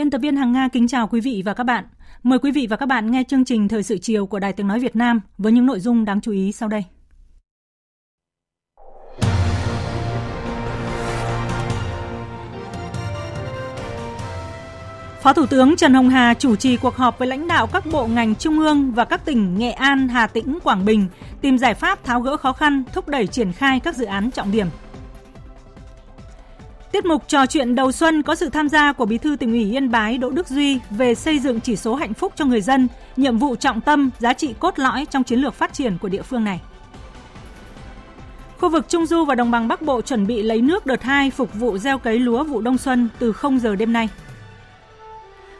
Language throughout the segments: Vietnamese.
Biên tập viên Hằng Nga kính chào quý vị và các bạn. Mời quý vị và các bạn nghe chương trình Thời sự chiều của Đài Tiếng Nói Việt Nam với những nội dung đáng chú ý sau đây. Phó Thủ tướng Trần Hồng Hà chủ trì cuộc họp với lãnh đạo các bộ ngành trung ương và các tỉnh Nghệ An, Hà Tĩnh, Quảng Bình tìm giải pháp tháo gỡ khó khăn, thúc đẩy triển khai các dự án trọng điểm. Tiết mục trò chuyện đầu xuân có sự tham gia của Bí thư tỉnh ủy Yên Bái Đỗ Đức Duy về xây dựng chỉ số hạnh phúc cho người dân, nhiệm vụ trọng tâm, giá trị cốt lõi trong chiến lược phát triển của địa phương này. Khu vực Trung Du và Đồng bằng Bắc Bộ chuẩn bị lấy nước đợt 2 phục vụ gieo cấy lúa vụ đông xuân từ 0 giờ đêm nay.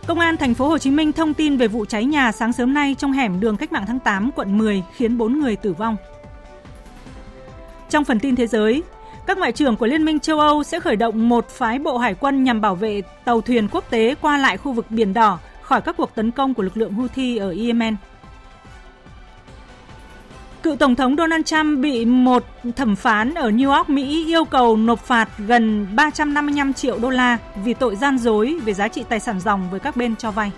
Công an thành phố Hồ Chí Minh thông tin về vụ cháy nhà sáng sớm nay trong hẻm đường Cách mạng tháng 8 quận 10 khiến 4 người tử vong. Trong phần tin thế giới, các ngoại trưởng của Liên minh châu Âu sẽ khởi động một phái bộ hải quân nhằm bảo vệ tàu thuyền quốc tế qua lại khu vực Biển Đỏ khỏi các cuộc tấn công của lực lượng Houthi ở Yemen. Cựu Tổng thống Donald Trump bị một thẩm phán ở New York, Mỹ yêu cầu nộp phạt gần 355 triệu đô la vì tội gian dối về giá trị tài sản dòng với các bên cho vay.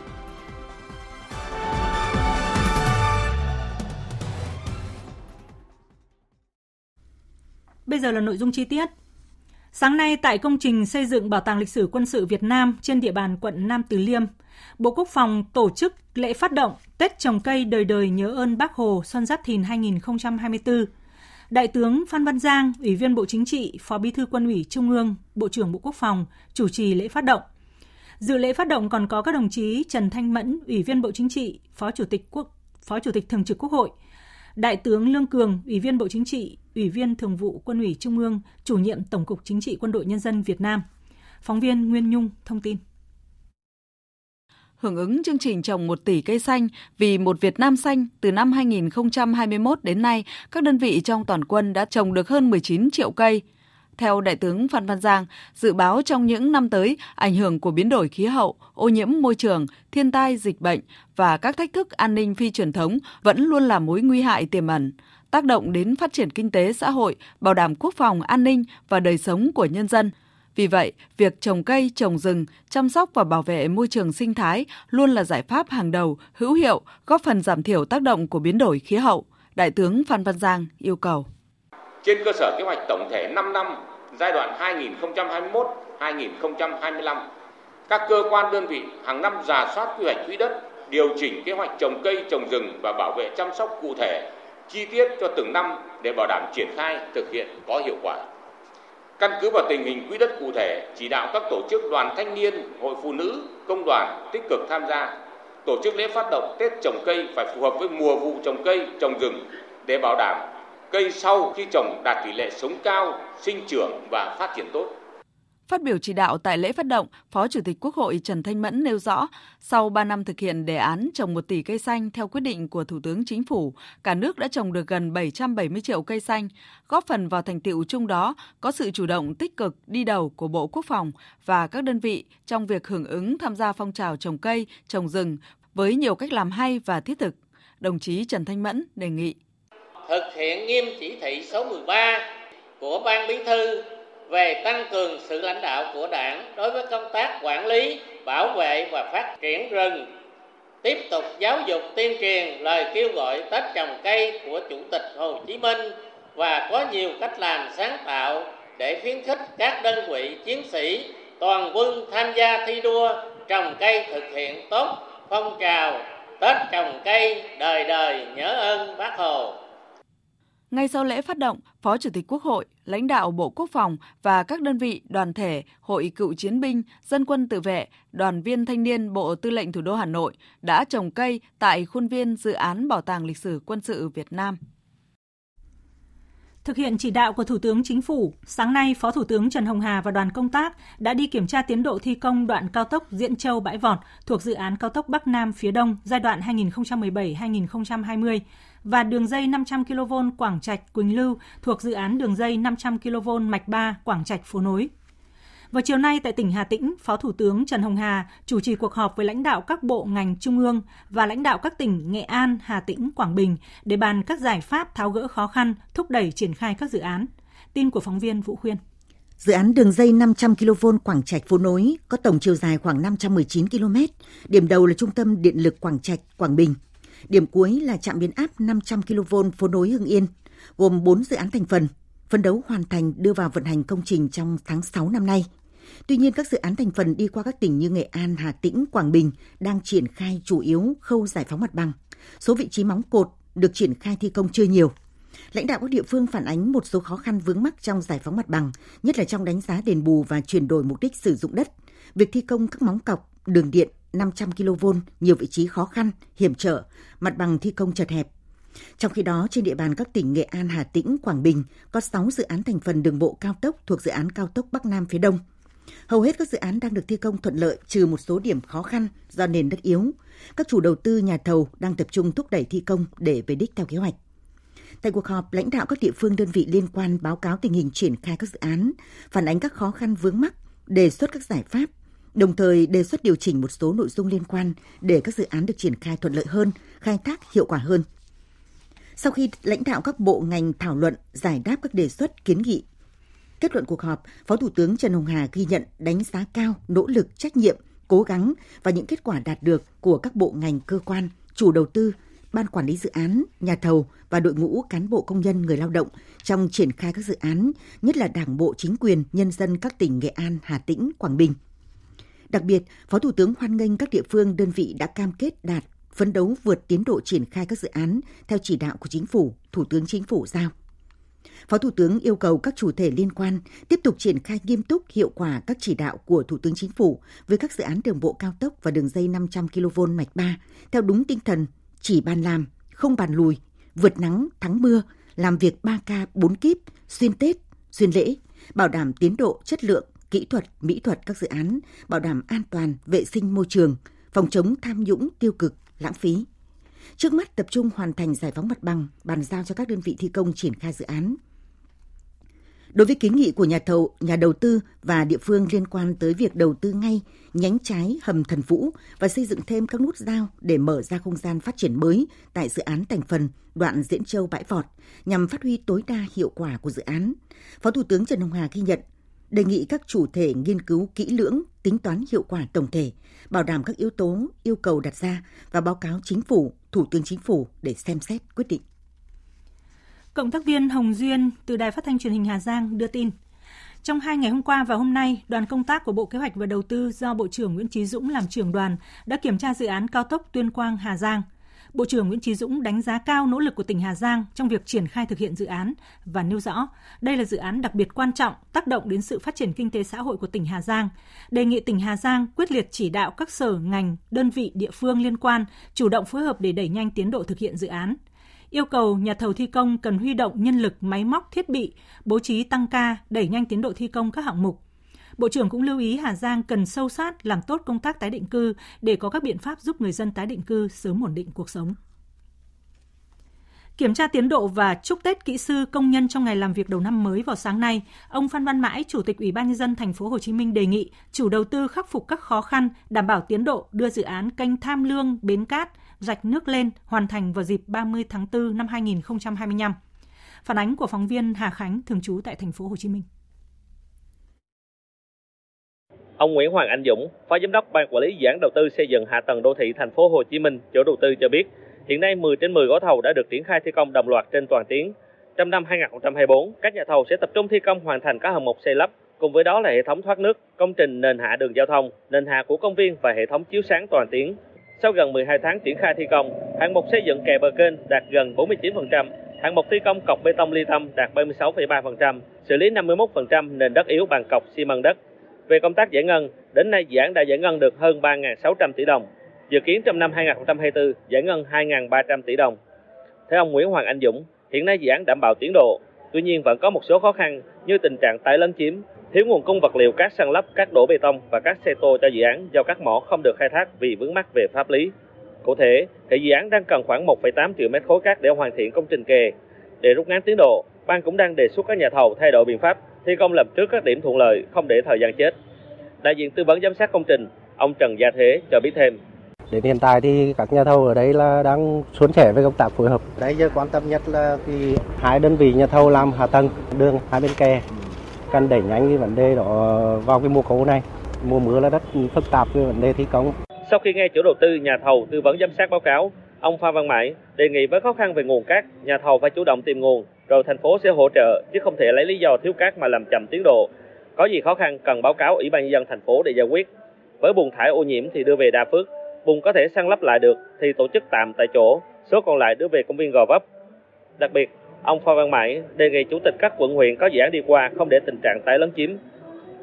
Bây giờ là nội dung chi tiết. Sáng nay tại công trình xây dựng Bảo tàng lịch sử quân sự Việt Nam trên địa bàn quận Nam Từ Liêm, Bộ Quốc phòng tổ chức lễ phát động Tết trồng cây đời đời nhớ ơn Bác Hồ Xuân Giáp Thìn 2024. Đại tướng Phan Văn Giang, Ủy viên Bộ Chính trị, Phó Bí thư Quân ủy Trung ương, Bộ trưởng Bộ Quốc phòng chủ trì lễ phát động. Dự lễ phát động còn có các đồng chí Trần Thanh Mẫn, Ủy viên Bộ Chính trị, Phó Chủ tịch Quốc Phó Chủ tịch Thường trực Quốc hội, Đại tướng Lương Cường, Ủy viên Bộ Chính trị, Ủy viên Thường vụ Quân ủy Trung ương, Chủ nhiệm Tổng cục Chính trị Quân đội Nhân dân Việt Nam. Phóng viên Nguyên Nhung thông tin. Hưởng ứng chương trình trồng 1 tỷ cây xanh vì một Việt Nam xanh từ năm 2021 đến nay, các đơn vị trong toàn quân đã trồng được hơn 19 triệu cây. Theo Đại tướng Phan Văn Giang, dự báo trong những năm tới, ảnh hưởng của biến đổi khí hậu, ô nhiễm môi trường, thiên tai, dịch bệnh và các thách thức an ninh phi truyền thống vẫn luôn là mối nguy hại tiềm ẩn, tác động đến phát triển kinh tế xã hội, bảo đảm quốc phòng an ninh và đời sống của nhân dân. Vì vậy, việc trồng cây, trồng rừng, chăm sóc và bảo vệ môi trường sinh thái luôn là giải pháp hàng đầu, hữu hiệu, góp phần giảm thiểu tác động của biến đổi khí hậu. Đại tướng Phan Văn Giang yêu cầu. Trên cơ sở kế hoạch tổng thể 5 năm giai đoạn 2021-2025, các cơ quan đơn vị hàng năm giả soát quy hoạch quỹ đất, điều chỉnh kế hoạch trồng cây, trồng rừng và bảo vệ chăm sóc cụ thể, chi tiết cho từng năm để bảo đảm triển khai thực hiện có hiệu quả. Căn cứ vào tình hình quỹ đất cụ thể, chỉ đạo các tổ chức đoàn thanh niên, hội phụ nữ, công đoàn tích cực tham gia, tổ chức lễ phát động Tết trồng cây phải phù hợp với mùa vụ trồng cây, trồng rừng để bảo đảm cây sau khi trồng đạt tỷ lệ sống cao, sinh trưởng và phát triển tốt. Phát biểu chỉ đạo tại lễ phát động, Phó Chủ tịch Quốc hội Trần Thanh Mẫn nêu rõ, sau 3 năm thực hiện đề án trồng 1 tỷ cây xanh theo quyết định của Thủ tướng Chính phủ, cả nước đã trồng được gần 770 triệu cây xanh, góp phần vào thành tiệu chung đó có sự chủ động tích cực đi đầu của Bộ Quốc phòng và các đơn vị trong việc hưởng ứng tham gia phong trào trồng cây, trồng rừng với nhiều cách làm hay và thiết thực. Đồng chí Trần Thanh Mẫn đề nghị thực hiện nghiêm chỉ thị số 13 của Ban Bí thư về tăng cường sự lãnh đạo của Đảng đối với công tác quản lý, bảo vệ và phát triển rừng. Tiếp tục giáo dục tuyên truyền lời kêu gọi Tết trồng cây của Chủ tịch Hồ Chí Minh và có nhiều cách làm sáng tạo để khuyến khích các đơn vị chiến sĩ toàn quân tham gia thi đua trồng cây thực hiện tốt phong trào Tết trồng cây đời đời nhớ ơn Bác Hồ. Ngay sau lễ phát động, Phó Chủ tịch Quốc hội, lãnh đạo Bộ Quốc phòng và các đơn vị, đoàn thể, Hội Cựu Chiến binh, Dân quân tự vệ, đoàn viên thanh niên Bộ Tư lệnh Thủ đô Hà Nội đã trồng cây tại khuôn viên dự án Bảo tàng Lịch sử Quân sự Việt Nam. Thực hiện chỉ đạo của Thủ tướng Chính phủ, sáng nay Phó Thủ tướng Trần Hồng Hà và đoàn công tác đã đi kiểm tra tiến độ thi công đoạn cao tốc Diễn Châu Bãi Vọt thuộc dự án cao tốc Bắc Nam phía Đông giai đoạn 2017-2020 và đường dây 500 kV Quảng Trạch Quỳnh Lưu thuộc dự án đường dây 500 kV mạch 3 Quảng Trạch Phố Nối. Vào chiều nay tại tỉnh Hà Tĩnh, Phó Thủ tướng Trần Hồng Hà chủ trì cuộc họp với lãnh đạo các bộ ngành trung ương và lãnh đạo các tỉnh Nghệ An, Hà Tĩnh, Quảng Bình để bàn các giải pháp tháo gỡ khó khăn, thúc đẩy triển khai các dự án. Tin của phóng viên Vũ Khuyên. Dự án đường dây 500 kV Quảng Trạch Phố Nối có tổng chiều dài khoảng 519 km. Điểm đầu là trung tâm điện lực Quảng Trạch, Quảng Bình. Điểm cuối là trạm biến áp 500 kV Phố Nối Hưng Yên, gồm 4 dự án thành phần, phấn đấu hoàn thành đưa vào vận hành công trình trong tháng 6 năm nay. Tuy nhiên, các dự án thành phần đi qua các tỉnh như Nghệ An, Hà Tĩnh, Quảng Bình đang triển khai chủ yếu khâu giải phóng mặt bằng. Số vị trí móng cột được triển khai thi công chưa nhiều. Lãnh đạo các địa phương phản ánh một số khó khăn vướng mắc trong giải phóng mặt bằng, nhất là trong đánh giá đền bù và chuyển đổi mục đích sử dụng đất. Việc thi công các móng cọc, đường điện 500 kV, nhiều vị trí khó khăn, hiểm trở, mặt bằng thi công chật hẹp. Trong khi đó, trên địa bàn các tỉnh Nghệ An, Hà Tĩnh, Quảng Bình có 6 dự án thành phần đường bộ cao tốc thuộc dự án cao tốc Bắc Nam phía Đông – Hầu hết các dự án đang được thi công thuận lợi trừ một số điểm khó khăn do nền đất yếu. Các chủ đầu tư nhà thầu đang tập trung thúc đẩy thi công để về đích theo kế hoạch. Tại cuộc họp, lãnh đạo các địa phương đơn vị liên quan báo cáo tình hình triển khai các dự án, phản ánh các khó khăn vướng mắc, đề xuất các giải pháp, đồng thời đề xuất điều chỉnh một số nội dung liên quan để các dự án được triển khai thuận lợi hơn, khai thác hiệu quả hơn. Sau khi lãnh đạo các bộ ngành thảo luận, giải đáp các đề xuất kiến nghị Kết luận cuộc họp, Phó Thủ tướng Trần Hồng Hà ghi nhận đánh giá cao nỗ lực, trách nhiệm, cố gắng và những kết quả đạt được của các bộ ngành cơ quan, chủ đầu tư, ban quản lý dự án, nhà thầu và đội ngũ cán bộ công nhân người lao động trong triển khai các dự án, nhất là Đảng bộ chính quyền, nhân dân các tỉnh Nghệ An, Hà Tĩnh, Quảng Bình. Đặc biệt, Phó Thủ tướng hoan nghênh các địa phương đơn vị đã cam kết đạt phấn đấu vượt tiến độ triển khai các dự án theo chỉ đạo của chính phủ, Thủ tướng Chính phủ giao. Phó Thủ tướng yêu cầu các chủ thể liên quan tiếp tục triển khai nghiêm túc hiệu quả các chỉ đạo của Thủ tướng Chính phủ với các dự án đường bộ cao tốc và đường dây 500 kV mạch 3 theo đúng tinh thần chỉ bàn làm, không bàn lùi, vượt nắng, thắng mưa, làm việc 3K 4 kíp, xuyên Tết, xuyên lễ, bảo đảm tiến độ, chất lượng, kỹ thuật, mỹ thuật các dự án, bảo đảm an toàn, vệ sinh môi trường, phòng chống tham nhũng tiêu cực, lãng phí. Trước mắt tập trung hoàn thành giải phóng mặt bằng, bàn giao cho các đơn vị thi công triển khai dự án. Đối với kiến nghị của nhà thầu, nhà đầu tư và địa phương liên quan tới việc đầu tư ngay nhánh trái hầm Thần Vũ và xây dựng thêm các nút giao để mở ra không gian phát triển mới tại dự án thành phần đoạn Diễn Châu Bãi Vọt nhằm phát huy tối đa hiệu quả của dự án. Phó Thủ tướng Trần Hồng Hà ghi nhận đề nghị các chủ thể nghiên cứu kỹ lưỡng, tính toán hiệu quả tổng thể, bảo đảm các yếu tố, yêu cầu đặt ra và báo cáo chính phủ, Thủ tướng Chính phủ để xem xét quyết định. Cộng tác viên Hồng Duyên từ Đài Phát thanh Truyền hình Hà Giang đưa tin. Trong hai ngày hôm qua và hôm nay, đoàn công tác của Bộ Kế hoạch và Đầu tư do Bộ trưởng Nguyễn Trí Dũng làm trưởng đoàn đã kiểm tra dự án cao tốc Tuyên Quang Hà Giang. Bộ trưởng Nguyễn Trí Dũng đánh giá cao nỗ lực của tỉnh Hà Giang trong việc triển khai thực hiện dự án và nêu rõ đây là dự án đặc biệt quan trọng tác động đến sự phát triển kinh tế xã hội của tỉnh Hà Giang. Đề nghị tỉnh Hà Giang quyết liệt chỉ đạo các sở ngành, đơn vị địa phương liên quan chủ động phối hợp để đẩy nhanh tiến độ thực hiện dự án yêu cầu nhà thầu thi công cần huy động nhân lực, máy móc, thiết bị, bố trí tăng ca, đẩy nhanh tiến độ thi công các hạng mục. Bộ trưởng cũng lưu ý Hà Giang cần sâu sát làm tốt công tác tái định cư để có các biện pháp giúp người dân tái định cư sớm ổn định cuộc sống. Kiểm tra tiến độ và chúc Tết kỹ sư công nhân trong ngày làm việc đầu năm mới vào sáng nay, ông Phan Văn Mãi, Chủ tịch Ủy ban nhân dân thành phố Hồ Chí Minh đề nghị chủ đầu tư khắc phục các khó khăn, đảm bảo tiến độ đưa dự án kênh Tham Lương Bến Cát rạch nước lên hoàn thành vào dịp 30 tháng 4 năm 2025. Phản ánh của phóng viên Hà Khánh thường trú tại thành phố Hồ Chí Minh. Ông Nguyễn Hoàng Anh Dũng, Phó Giám đốc Ban Quản lý Dự án Đầu tư xây dựng hạ tầng đô thị thành phố Hồ Chí Minh, chủ đầu tư cho biết, hiện nay 10 trên 10 gói thầu đã được triển khai thi công đồng loạt trên toàn tuyến. Trong năm 2024, các nhà thầu sẽ tập trung thi công hoàn thành các hạng mục xây lắp, cùng với đó là hệ thống thoát nước, công trình nền hạ đường giao thông, nền hạ của công viên và hệ thống chiếu sáng toàn tuyến. Sau gần 12 tháng triển khai thi công, hạng mục xây dựng kè bờ kênh đạt gần 49%, Hạng mục thi công cọc bê tông ly tâm đạt 36,3%, xử lý 51% nền đất yếu bằng cọc xi măng đất. Về công tác giải ngân, đến nay dự án đã giải ngân được hơn 3.600 tỷ đồng. Dự kiến trong năm 2024 giải ngân 2.300 tỷ đồng. Theo ông Nguyễn Hoàng Anh Dũng, hiện nay dự án đảm bảo tiến độ, tuy nhiên vẫn có một số khó khăn như tình trạng tái lấn chiếm, thiếu nguồn cung vật liệu cát săn lấp, các đổ bê tông và các xe tô cho dự án do các mỏ không được khai thác vì vướng mắc về pháp lý. Cụ thể, hệ dự án đang cần khoảng 1,8 triệu mét khối cát để hoàn thiện công trình kè. Để rút ngắn tiến độ, ban cũng đang đề xuất các nhà thầu thay đổi biện pháp thi công làm trước các điểm thuận lợi, không để thời gian chết. Đại diện tư vấn giám sát công trình, ông Trần Gia Thế cho biết thêm. Đến hiện tại thì các nhà thầu ở đây là đang suôn sẻ với công tác phối hợp. Đây giờ quan tâm nhất là cái hai đơn vị nhà thầu làm hạ tầng đường hai bên kè cần đẩy nhanh cái vấn đề đó vào cái mùa khô này. Mùa mưa là rất phức tạp cái vấn đề thi công. Sau khi nghe chủ đầu tư, nhà thầu tư vấn giám sát báo cáo, ông Phan Văn Mãi đề nghị với khó khăn về nguồn cát, nhà thầu phải chủ động tìm nguồn, rồi thành phố sẽ hỗ trợ chứ không thể lấy lý do thiếu cát mà làm chậm tiến độ. Có gì khó khăn cần báo cáo Ủy ban nhân dân thành phố để giải quyết. Với bùn thải ô nhiễm thì đưa về Đa Phước, bùn có thể săn lấp lại được thì tổ chức tạm tại chỗ, số còn lại đưa về công viên Gò Vấp. Đặc biệt, ông Phan Văn Mãi đề nghị chủ tịch các quận huyện có dự án đi qua không để tình trạng tái lấn chiếm.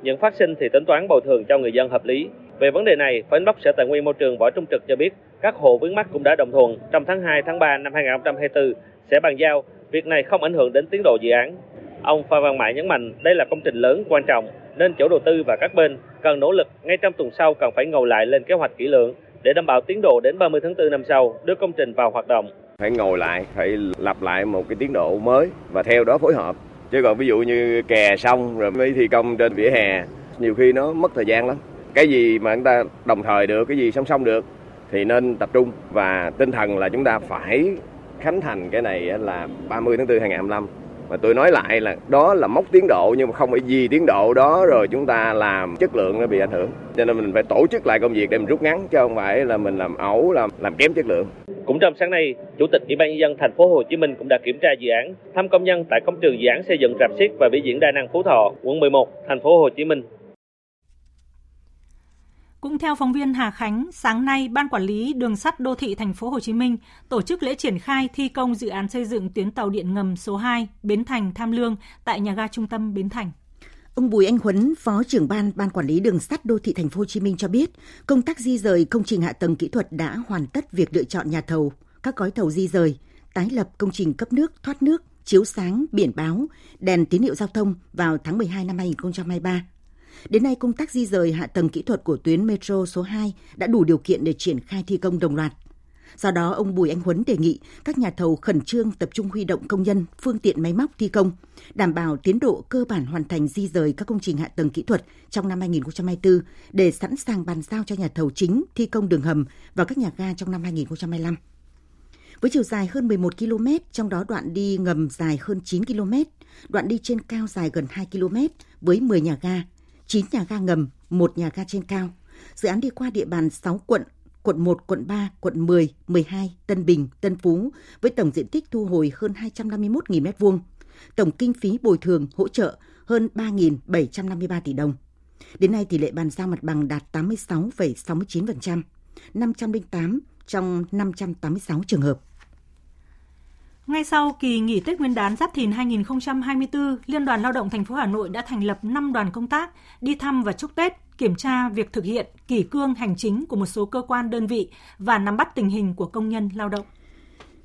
Những phát sinh thì tính toán bồi thường cho người dân hợp lý. Về vấn đề này, Phó Giám đốc Sở Tài nguyên Môi trường Võ Trung Trực cho biết, các hộ vướng mắt cũng đã đồng thuận trong tháng 2, tháng 3 năm 2024 sẽ bàn giao, việc này không ảnh hưởng đến tiến độ dự án. Ông Phan Văn Mãi nhấn mạnh đây là công trình lớn quan trọng nên chủ đầu tư và các bên cần nỗ lực ngay trong tuần sau cần phải ngồi lại lên kế hoạch kỹ lưỡng để đảm bảo tiến độ đến 30 tháng 4 năm sau đưa công trình vào hoạt động. Phải ngồi lại, phải lập lại một cái tiến độ mới và theo đó phối hợp. Chứ còn ví dụ như kè xong rồi mới thi công trên vỉa hè, nhiều khi nó mất thời gian lắm. Cái gì mà chúng ta đồng thời được, cái gì song song được thì nên tập trung và tinh thần là chúng ta phải khánh thành cái này là 30 tháng 4 2025 mà tôi nói lại là đó là mốc tiến độ nhưng mà không phải vì tiến độ đó rồi chúng ta làm chất lượng nó bị ảnh hưởng. Cho nên mình phải tổ chức lại công việc để mình rút ngắn, chứ không phải là mình làm ẩu, làm làm kém chất lượng. Cũng trong sáng nay, chủ tịch ủy ban nhân dân thành phố Hồ Chí Minh cũng đã kiểm tra dự án, thăm công nhân tại công trường dự án xây dựng rạp xiếc và biểu diễn đa năng Phú Thọ, quận 11 thành phố Hồ Chí Minh cũng theo phóng viên Hà Khánh, sáng nay Ban quản lý Đường sắt Đô thị Thành phố Hồ Chí Minh tổ chức lễ triển khai thi công dự án xây dựng tuyến tàu điện ngầm số 2 Bến Thành Tham Lương tại nhà ga trung tâm Bến Thành. Ông Bùi Anh Huấn, Phó trưởng ban Ban quản lý Đường sắt Đô thị Thành phố Hồ Chí Minh cho biết, công tác di rời công trình hạ tầng kỹ thuật đã hoàn tất việc lựa chọn nhà thầu, các gói thầu di rời, tái lập công trình cấp nước, thoát nước, chiếu sáng, biển báo, đèn tín hiệu giao thông vào tháng 12 năm 2023 Đến nay, công tác di rời hạ tầng kỹ thuật của tuyến metro số 2 đã đủ điều kiện để triển khai thi công đồng loạt. Do đó, ông Bùi Anh Huấn đề nghị các nhà thầu khẩn trương tập trung huy động công nhân, phương tiện máy móc thi công, đảm bảo tiến độ cơ bản hoàn thành di rời các công trình hạ tầng kỹ thuật trong năm 2024 để sẵn sàng bàn giao cho nhà thầu chính thi công đường hầm và các nhà ga trong năm 2025. Với chiều dài hơn 11 km, trong đó đoạn đi ngầm dài hơn 9 km, đoạn đi trên cao dài gần 2 km với 10 nhà ga, 9 nhà ga ngầm, một nhà ga trên cao. Dự án đi qua địa bàn 6 quận, quận 1, quận 3, quận 10, 12, Tân Bình, Tân Phú với tổng diện tích thu hồi hơn 251.000 m2. Tổng kinh phí bồi thường hỗ trợ hơn 3.753 tỷ đồng. Đến nay tỷ lệ bàn giao mặt bằng đạt 86,69%, 508 trong 586 trường hợp. Ngay sau kỳ nghỉ Tết Nguyên đán Giáp Thìn 2024, Liên đoàn Lao động thành phố Hà Nội đã thành lập 5 đoàn công tác đi thăm và chúc Tết, kiểm tra việc thực hiện kỷ cương hành chính của một số cơ quan đơn vị và nắm bắt tình hình của công nhân lao động.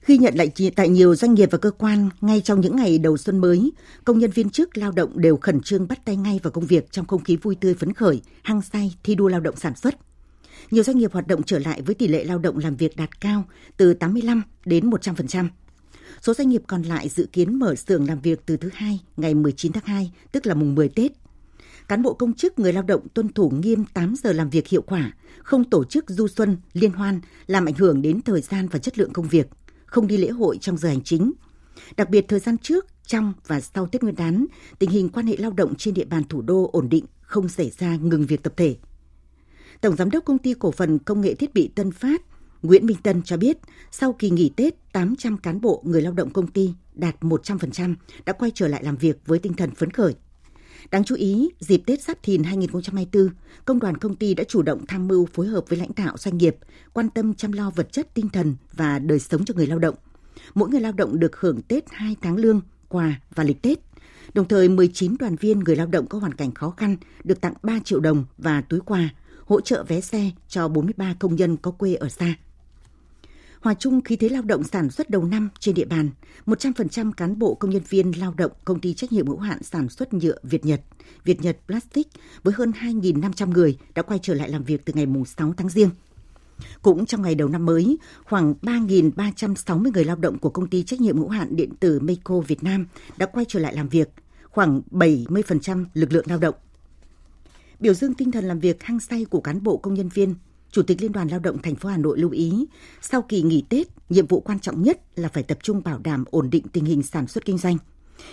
Ghi nhận lại tại nhiều doanh nghiệp và cơ quan, ngay trong những ngày đầu xuân mới, công nhân viên chức lao động đều khẩn trương bắt tay ngay vào công việc trong không khí vui tươi phấn khởi, hăng say, thi đua lao động sản xuất. Nhiều doanh nghiệp hoạt động trở lại với tỷ lệ lao động làm việc đạt cao từ 85 đến 100%. Số doanh nghiệp còn lại dự kiến mở xưởng làm việc từ thứ hai ngày 19 tháng 2, tức là mùng 10 Tết. Cán bộ công chức người lao động tuân thủ nghiêm 8 giờ làm việc hiệu quả, không tổ chức du xuân, liên hoan, làm ảnh hưởng đến thời gian và chất lượng công việc, không đi lễ hội trong giờ hành chính. Đặc biệt thời gian trước, trong và sau Tết Nguyên đán, tình hình quan hệ lao động trên địa bàn thủ đô ổn định, không xảy ra ngừng việc tập thể. Tổng giám đốc công ty cổ phần công nghệ thiết bị Tân Phát Nguyễn Minh Tân cho biết, sau kỳ nghỉ Tết, 800 cán bộ người lao động công ty đạt 100% đã quay trở lại làm việc với tinh thần phấn khởi. Đáng chú ý, dịp Tết Giáp Thìn 2024, công đoàn công ty đã chủ động tham mưu phối hợp với lãnh đạo doanh nghiệp, quan tâm chăm lo vật chất tinh thần và đời sống cho người lao động. Mỗi người lao động được hưởng Tết 2 tháng lương, quà và lịch Tết. Đồng thời 19 đoàn viên người lao động có hoàn cảnh khó khăn được tặng 3 triệu đồng và túi quà, hỗ trợ vé xe cho 43 công nhân có quê ở xa. Hòa chung khí thế lao động sản xuất đầu năm trên địa bàn, 100% cán bộ công nhân viên lao động công ty trách nhiệm hữu hạn sản xuất nhựa Việt Nhật, Việt Nhật Plastic với hơn 2.500 người đã quay trở lại làm việc từ ngày 6 tháng Giêng. Cũng trong ngày đầu năm mới, khoảng 3.360 người lao động của công ty trách nhiệm hữu hạn điện tử Meiko Việt Nam đã quay trở lại làm việc, khoảng 70% lực lượng lao động. Biểu dương tinh thần làm việc hăng say của cán bộ công nhân viên, Chủ tịch Liên đoàn Lao động thành phố Hà Nội lưu ý, sau kỳ nghỉ Tết, nhiệm vụ quan trọng nhất là phải tập trung bảo đảm ổn định tình hình sản xuất kinh doanh.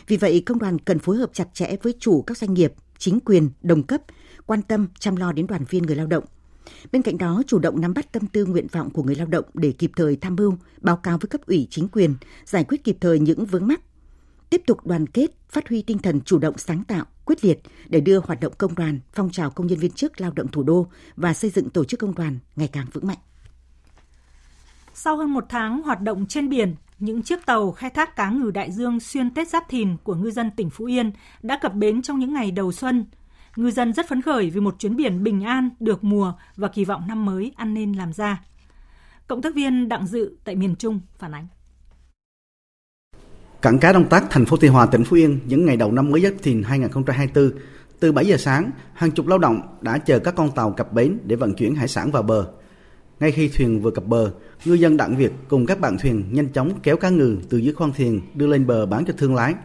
Vì vậy, công đoàn cần phối hợp chặt chẽ với chủ các doanh nghiệp, chính quyền, đồng cấp, quan tâm chăm lo đến đoàn viên người lao động. Bên cạnh đó, chủ động nắm bắt tâm tư nguyện vọng của người lao động để kịp thời tham mưu, báo cáo với cấp ủy chính quyền, giải quyết kịp thời những vướng mắc. Tiếp tục đoàn kết, phát huy tinh thần chủ động sáng tạo, quyết liệt để đưa hoạt động công đoàn, phong trào công nhân viên chức lao động thủ đô và xây dựng tổ chức công đoàn ngày càng vững mạnh. Sau hơn một tháng hoạt động trên biển, những chiếc tàu khai thác cá ngừ đại dương xuyên Tết Giáp Thìn của ngư dân tỉnh Phú Yên đã cập bến trong những ngày đầu xuân. Ngư dân rất phấn khởi vì một chuyến biển bình an, được mùa và kỳ vọng năm mới ăn nên làm ra. Cộng tác viên Đặng Dự tại miền Trung phản ánh. Cảng cá Đông Tác, thành phố Tuy Hòa, tỉnh Phú Yên những ngày đầu năm mới Giáp Thìn 2024, từ 7 giờ sáng, hàng chục lao động đã chờ các con tàu cập bến để vận chuyển hải sản vào bờ. Ngay khi thuyền vừa cập bờ, ngư dân Đặng Việt cùng các bạn thuyền nhanh chóng kéo cá ngừ từ dưới khoang thuyền đưa lên bờ bán cho thương lái.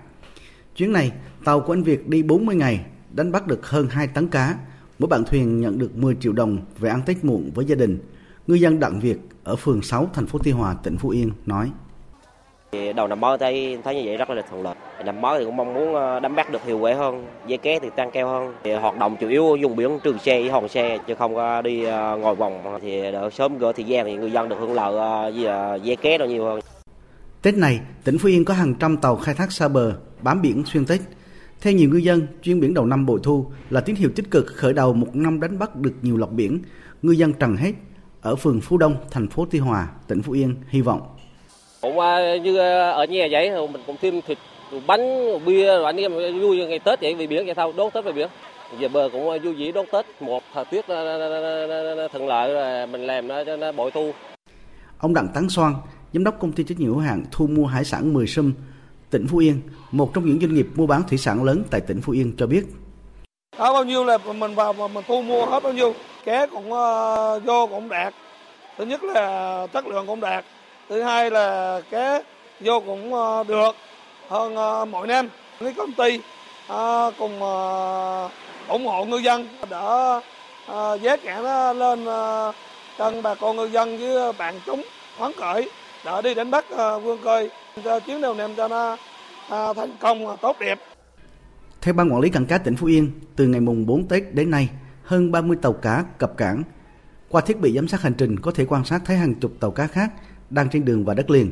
Chuyến này, tàu của anh Việt đi 40 ngày, đánh bắt được hơn 2 tấn cá. Mỗi bạn thuyền nhận được 10 triệu đồng về ăn Tết muộn với gia đình. Ngư dân Đặng Việt ở phường 6 thành phố Tuy Hòa, tỉnh Phú Yên nói. Đầu năm mới thấy thấy như vậy rất là thuận lợi. Năm mới thì cũng mong muốn ờ, đánh bắt được hiệu quả hơn, dây ké thì tăng cao hơn. Thì hoạt động chủ yếu dùng biển trường xe với hòn xe chứ không có đi ờ, ngồi vòng thì đỡ sớm gỡ thời gian thì người dân được hưởng lợi ờ, dây ké nó nhiều hơn. Tết này, tỉnh Phú Yên có hàng trăm tàu khai thác xa bờ, bám biển xuyên Tết. Theo nhiều ngư dân, chuyến biển đầu năm bội thu là tín hiệu tích cực khởi đầu một năm đánh bắt được nhiều lọc biển. Ngư dân Trần Hết ở phường Phú Đông, thành phố Tuy Hòa, tỉnh Phú Yên hy vọng cũng à, như à, ở nhà vậy mình cũng thêm thịt bánh bia rồi anh em vui ngày tết vậy vì biển vậy thôi đón tết về biển. Về bờ cũng vui vẻ đón tết. Một thời tiết thuận lợi rồi mình làm nó cho nó bội thu. Ông đặng tấn xoan giám đốc công ty trách nhiệm hữu hạn thu mua hải sản 10 sâm tỉnh phú yên một trong những doanh nghiệp mua bán thủy sản lớn tại tỉnh phú yên cho biết. Đó bao nhiêu là mình vào mà mình thu mua hết bao nhiêu ké cũng uh, vô cũng đạt. Thứ nhất là chất lượng cũng đạt thứ hai là cái vô cũng ờ, được hơn ờ, mọi năm cái công ty ờ, cùng ủng hộ ngư dân đỡ giá cả nó lên chân bà con ngư dân với bạn chúng phấn khởi đỡ đi đánh bắt vươn khơi cho chuyến đầu năm cho nó thành công tốt đẹp. Theo ban quản lý cảng cá tỉnh Phú Yên, từ ngày mùng 4 Tết đến nay, hơn 30 tàu cá cập cảng. Qua thiết bị giám sát hành trình có thể quan sát thấy hàng chục tàu cá khác đang trên đường vào đất liền.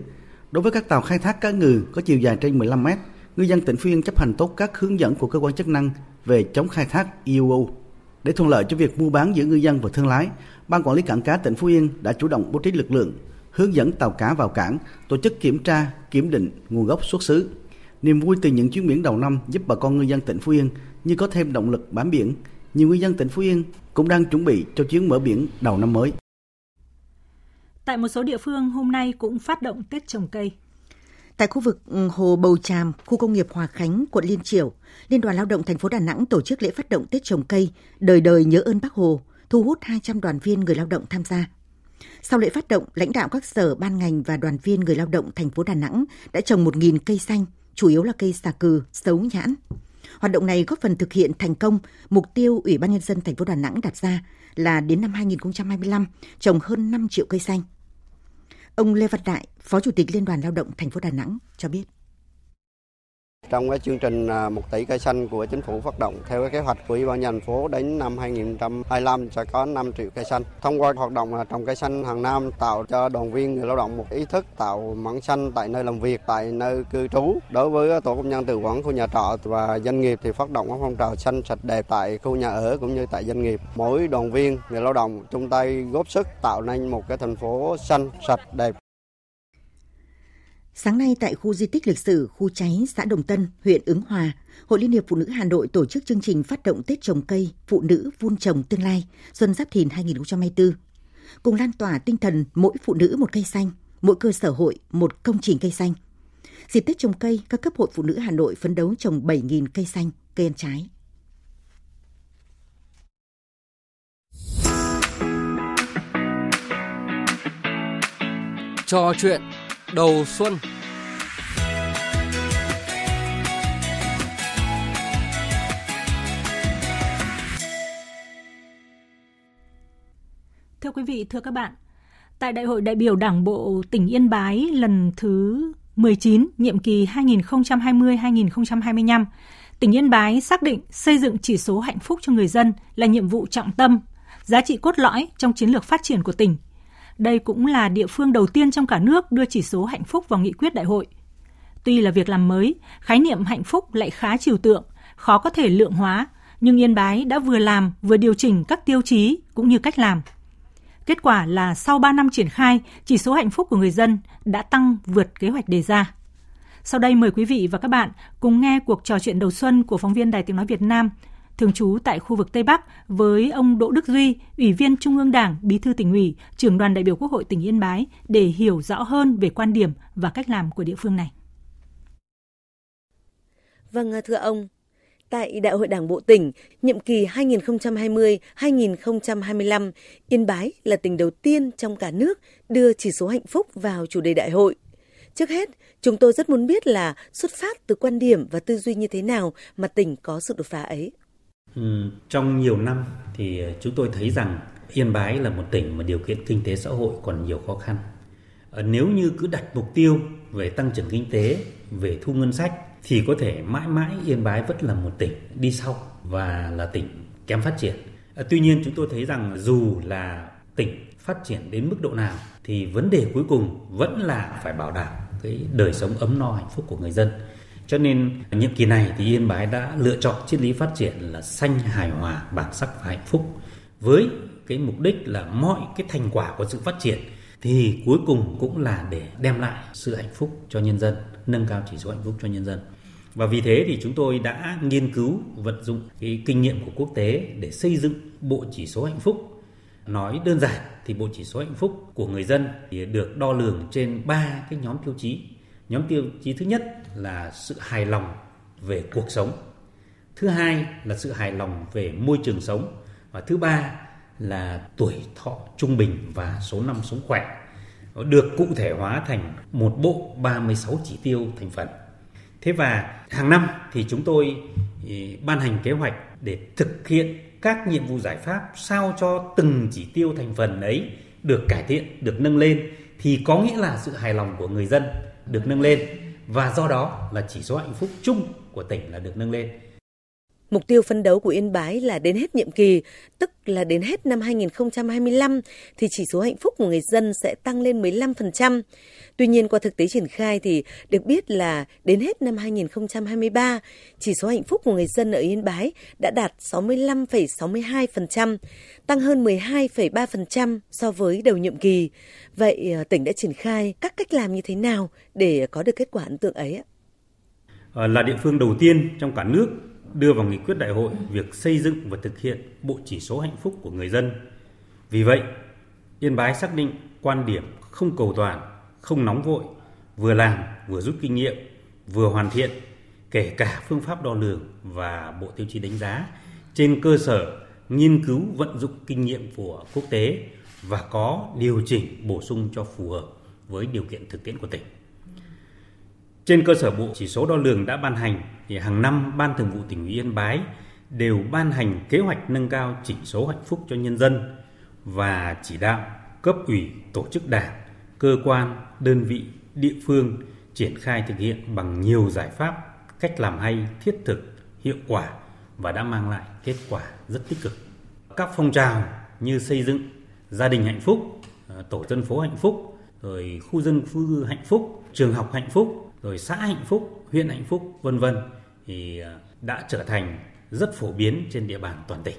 Đối với các tàu khai thác cá ngừ có chiều dài trên 15 mét, ngư dân tỉnh Phú Yên chấp hành tốt các hướng dẫn của cơ quan chức năng về chống khai thác IUU. Để thuận lợi cho việc mua bán giữa ngư dân và thương lái, Ban quản lý cảng cá tỉnh Phú Yên đã chủ động bố trí lực lượng, hướng dẫn tàu cá vào cảng, tổ chức kiểm tra, kiểm định nguồn gốc xuất xứ. Niềm vui từ những chuyến biển đầu năm giúp bà con ngư dân tỉnh Phú Yên như có thêm động lực bám biển. Nhiều ngư dân tỉnh Phú Yên cũng đang chuẩn bị cho chuyến mở biển đầu năm mới. Tại một số địa phương hôm nay cũng phát động Tết trồng cây. Tại khu vực ừ, Hồ Bầu Tràm, khu công nghiệp Hòa Khánh, quận Liên Triểu, Liên đoàn Lao động thành phố Đà Nẵng tổ chức lễ phát động Tết trồng cây, đời đời nhớ ơn Bác Hồ, thu hút 200 đoàn viên người lao động tham gia. Sau lễ phát động, lãnh đạo các sở ban ngành và đoàn viên người lao động thành phố Đà Nẵng đã trồng 1.000 cây xanh, chủ yếu là cây xà cừ, sấu nhãn. Hoạt động này góp phần thực hiện thành công mục tiêu Ủy ban nhân dân thành phố Đà Nẵng đặt ra là đến năm 2025 trồng hơn 5 triệu cây xanh. Ông Lê Văn Đại, Phó Chủ tịch Liên đoàn Lao động thành phố Đà Nẵng cho biết. Trong cái chương trình à, một tỷ cây xanh của chính phủ phát động theo cái kế hoạch của Ủy ban nhân thành phố đến năm 2025 sẽ có 5 triệu cây xanh. Thông qua hoạt động à, trồng cây xanh hàng năm tạo cho đoàn viên người lao động một ý thức tạo mảng xanh tại nơi làm việc, tại nơi cư trú. Đối với tổ công nhân từ quản khu nhà trọ và doanh nghiệp thì phát động phong trào xanh sạch đẹp tại khu nhà ở cũng như tại doanh nghiệp. Mỗi đoàn viên người lao động chung tay góp sức tạo nên một cái thành phố xanh sạch đẹp Sáng nay tại khu di tích lịch sử khu cháy xã Đồng Tân, huyện Ứng Hòa, Hội Liên hiệp Phụ nữ Hà Nội tổ chức chương trình phát động Tết trồng cây, phụ nữ vun trồng tương lai, Xuân Giáp Thìn 2024. Cùng lan tỏa tinh thần mỗi phụ nữ một cây xanh, mỗi cơ sở hội một công trình cây xanh. Dịp Tết trồng cây, các cấp hội phụ nữ Hà Nội phấn đấu trồng 7.000 cây xanh, cây ăn trái. Trò chuyện đầu xuân Thưa quý vị, thưa các bạn, tại Đại hội đại biểu Đảng bộ tỉnh Yên Bái lần thứ 19, nhiệm kỳ 2020-2025, tỉnh Yên Bái xác định xây dựng chỉ số hạnh phúc cho người dân là nhiệm vụ trọng tâm, giá trị cốt lõi trong chiến lược phát triển của tỉnh. Đây cũng là địa phương đầu tiên trong cả nước đưa chỉ số hạnh phúc vào nghị quyết đại hội. Tuy là việc làm mới, khái niệm hạnh phúc lại khá trừu tượng, khó có thể lượng hóa, nhưng Yên Bái đã vừa làm vừa điều chỉnh các tiêu chí cũng như cách làm – Kết quả là sau 3 năm triển khai, chỉ số hạnh phúc của người dân đã tăng vượt kế hoạch đề ra. Sau đây mời quý vị và các bạn cùng nghe cuộc trò chuyện đầu xuân của phóng viên Đài Tiếng Nói Việt Nam thường trú tại khu vực Tây Bắc với ông Đỗ Đức Duy, Ủy viên Trung ương Đảng, Bí thư tỉnh ủy, trưởng đoàn đại biểu Quốc hội tỉnh Yên Bái để hiểu rõ hơn về quan điểm và cách làm của địa phương này. Vâng, à, thưa ông, Tại Đại hội Đảng Bộ tỉnh, nhiệm kỳ 2020-2025, Yên Bái là tỉnh đầu tiên trong cả nước đưa chỉ số hạnh phúc vào chủ đề đại hội. Trước hết, chúng tôi rất muốn biết là xuất phát từ quan điểm và tư duy như thế nào mà tỉnh có sự đột phá ấy. Ừ, trong nhiều năm thì ờ, chúng tôi thấy rằng Yên Bái là một tỉnh mà điều kiện kinh tế xã hội còn nhiều khó khăn. Ờ, nếu như cứ đặt mục tiêu về tăng trưởng kinh tế, về thu ngân sách thì có thể mãi mãi Yên Bái vẫn là một tỉnh đi sau và là tỉnh kém phát triển. Ờ, tuy nhiên chúng tôi thấy rằng dù là tỉnh phát triển đến mức độ nào thì vấn đề cuối cùng vẫn là phải bảo đảm cái đời sống ấm no hạnh phúc của người dân. Cho nên nhiệm kỳ này thì Yên Bái đã lựa chọn triết lý phát triển là xanh hài hòa bản sắc và hạnh phúc với cái mục đích là mọi cái thành quả của sự phát triển thì cuối cùng cũng là để đem lại sự hạnh phúc cho nhân dân, nâng cao chỉ số hạnh phúc cho nhân dân. Và vì thế thì chúng tôi đã nghiên cứu vận dụng cái kinh nghiệm của quốc tế để xây dựng bộ chỉ số hạnh phúc. Nói đơn giản thì bộ chỉ số hạnh phúc của người dân thì được đo lường trên ba cái nhóm tiêu chí. Nhóm tiêu chí thứ nhất là sự hài lòng về cuộc sống. Thứ hai là sự hài lòng về môi trường sống và thứ ba là tuổi thọ trung bình và số năm sống khỏe được cụ thể hóa thành một bộ 36 chỉ tiêu thành phần. Thế và hàng năm thì chúng tôi ừ, ban hành kế hoạch để thực hiện các nhiệm vụ giải pháp sao cho từng chỉ tiêu thành phần ấy được cải thiện, được nâng lên thì có nghĩa là sự hài lòng của người dân được nâng lên và do đó là chỉ số hạnh phúc chung của tỉnh là được nâng lên. Mục tiêu phấn đấu của Yên Bái là đến hết nhiệm kỳ, tức là đến hết năm 2025 thì chỉ số hạnh phúc của người dân sẽ tăng lên 15%. Tuy nhiên qua thực tế triển khai thì được biết là đến hết năm 2023, chỉ số hạnh phúc của người dân ở Yên Bái đã đạt 65,62%, tăng hơn 12,3% so với đầu nhiệm kỳ. Vậy ờ, tỉnh đã triển khai các cách làm như thế nào để có được kết quả ấn tượng ấy ạ? Ờ, là địa phương đầu tiên trong cả nước đưa vào nghị quyết đại hội việc xây dựng và thực hiện bộ chỉ số hạnh phúc của người dân. Vì vậy, Yên Bái xác định quan điểm không cầu toàn, không nóng vội, vừa làm vừa rút kinh nghiệm, vừa hoàn thiện kể cả phương pháp đo lường và bộ tiêu chí đánh giá trên cơ sở nghiên cứu vận dụng kinh nghiệm của quốc tế và có điều chỉnh bổ sung cho phù hợp với điều kiện thực tiễn của tỉnh. Trên cơ sở bộ chỉ số đo lường đã ban hành thì hàng năm Ban Thường vụ tỉnh ủy Yên Bái đều ban hành kế hoạch nâng cao chỉ số hạnh phúc cho nhân dân và chỉ đạo cấp ủy, tổ chức đảng, cơ quan, đơn vị, địa phương triển khai thực hiện bằng nhiều giải pháp, cách làm hay, thiết thực, hiệu quả và đã mang lại kết quả rất tích cực. Các phong trào như xây dựng gia đình hạnh phúc, ờ, tổ dân phố hạnh phúc, rồi khu dân cư hạnh phúc, trường học hạnh phúc, rồi xã hạnh phúc, huyện hạnh phúc, vân vân thì à, đã trở thành rất phổ biến trên địa bàn toàn tỉnh.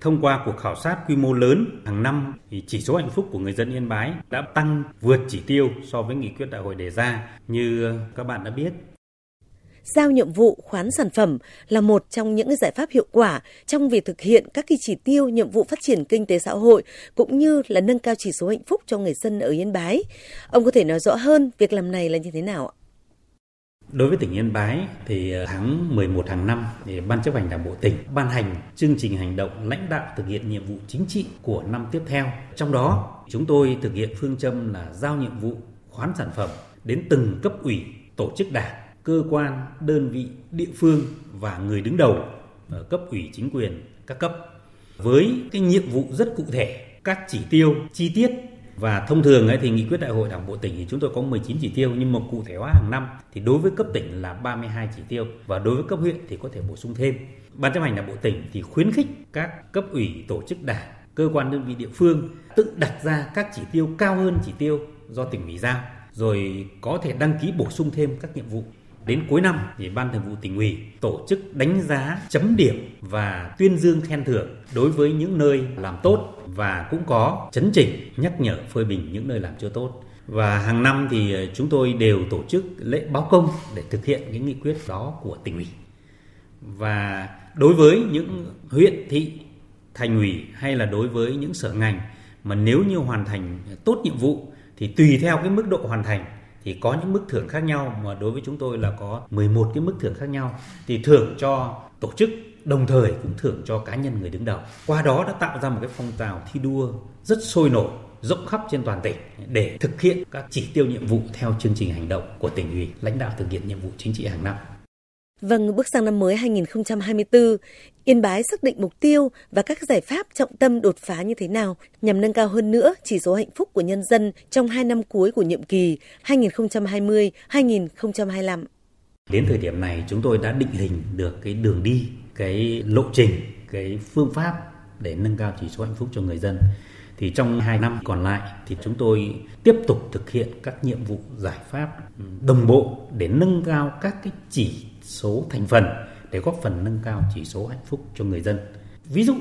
Thông qua cuộc khảo sát quy mô lớn hàng năm thì chỉ số hạnh phúc của người dân Yên Bái đã tăng vượt chỉ tiêu so với nghị quyết đại hội đề ra như các bạn đã biết giao nhiệm vụ khoán sản phẩm là một trong những giải pháp hiệu quả trong việc thực hiện các cái chỉ tiêu nhiệm vụ phát triển kinh tế xã hội cũng như là nâng cao chỉ số hạnh phúc cho người dân ở Yên Bái. Ông có thể nói rõ hơn việc làm này là như thế nào ạ? Đối với tỉnh Yên Bái thì ờ, tháng 11 hàng năm thì Ban chấp hành Đảng bộ tỉnh ban hành chương trình hành động lãnh đạo thực hiện nhiệm vụ chính trị của năm tiếp theo. Trong đó, chúng tôi thực hiện phương châm là giao nhiệm vụ khoán sản phẩm đến từng cấp ủy, tổ chức đảng cơ quan, đơn vị, địa phương và người đứng đầu ở cấp ủy chính quyền các cấp với cái nhiệm vụ rất cụ thể, các chỉ tiêu chi tiết và thông thường ấy thì nghị quyết đại hội đảng bộ tỉnh thì chúng tôi có 19 chỉ tiêu nhưng mà cụ thể hóa hàng năm thì đối với cấp tỉnh là 32 chỉ tiêu. Và đối với cấp huyện thì có thể bổ sung thêm. Ban chấp hành đảng bộ tỉnh thì khuyến khích các cấp ủy tổ chức đảng, cơ quan đơn vị địa phương tự đặt ra các chỉ tiêu cao hơn chỉ tiêu do tỉnh ủy giao. Rồi có thể đăng ký bổ sung thêm các nhiệm vụ. Đến cuối năm thì Ban Thường vụ tỉnh ủy tổ chức đánh giá chấm điểm và tuyên dương khen thưởng đối với những nơi làm tốt và cũng có chấn chỉnh, nhắc nhở phê bình những nơi làm chưa tốt. Và hàng năm thì ờ, chúng tôi đều tổ chức lễ báo công để thực hiện cái nghị quyết đó của tỉnh ủy. Và đối với những huyện, thị, thành ủy hay là đối với những sở ngành mà nếu như hoàn thành tốt nhiệm vụ thì tùy theo cái mức độ hoàn thành thì có những mức thưởng khác nhau mà đối với chúng tôi là có 11 cái mức thưởng khác nhau thì thưởng cho tổ chức đồng thời cũng thưởng cho cá nhân người đứng đầu. Qua đó đã tạo ra một cái phong trào thi đua rất sôi nổi rộng khắp trên toàn tỉnh để thực hiện các chỉ tiêu nhiệm vụ theo chương trình hành động của tỉnh ủy lãnh đạo thực hiện nhiệm vụ chính trị hàng năm. Vâng, bước sang năm mới 2024, Yên Bái xác định mục tiêu và các giải pháp trọng tâm đột phá như thế nào nhằm nâng cao hơn nữa chỉ số hạnh phúc của nhân dân trong hai năm cuối của nhiệm kỳ 2020-2025. Đến thời điểm này chúng tôi đã định hình được cái đường đi, cái lộ trình, cái phương pháp để nâng cao chỉ số hạnh phúc cho người dân. Thì trong hai năm còn lại thì chúng tôi tiếp tục thực hiện các nhiệm vụ giải pháp đồng bộ để nâng cao các cái chỉ số thành phần để góp phần nâng cao chỉ số hạnh phúc cho người dân. Ví dụ,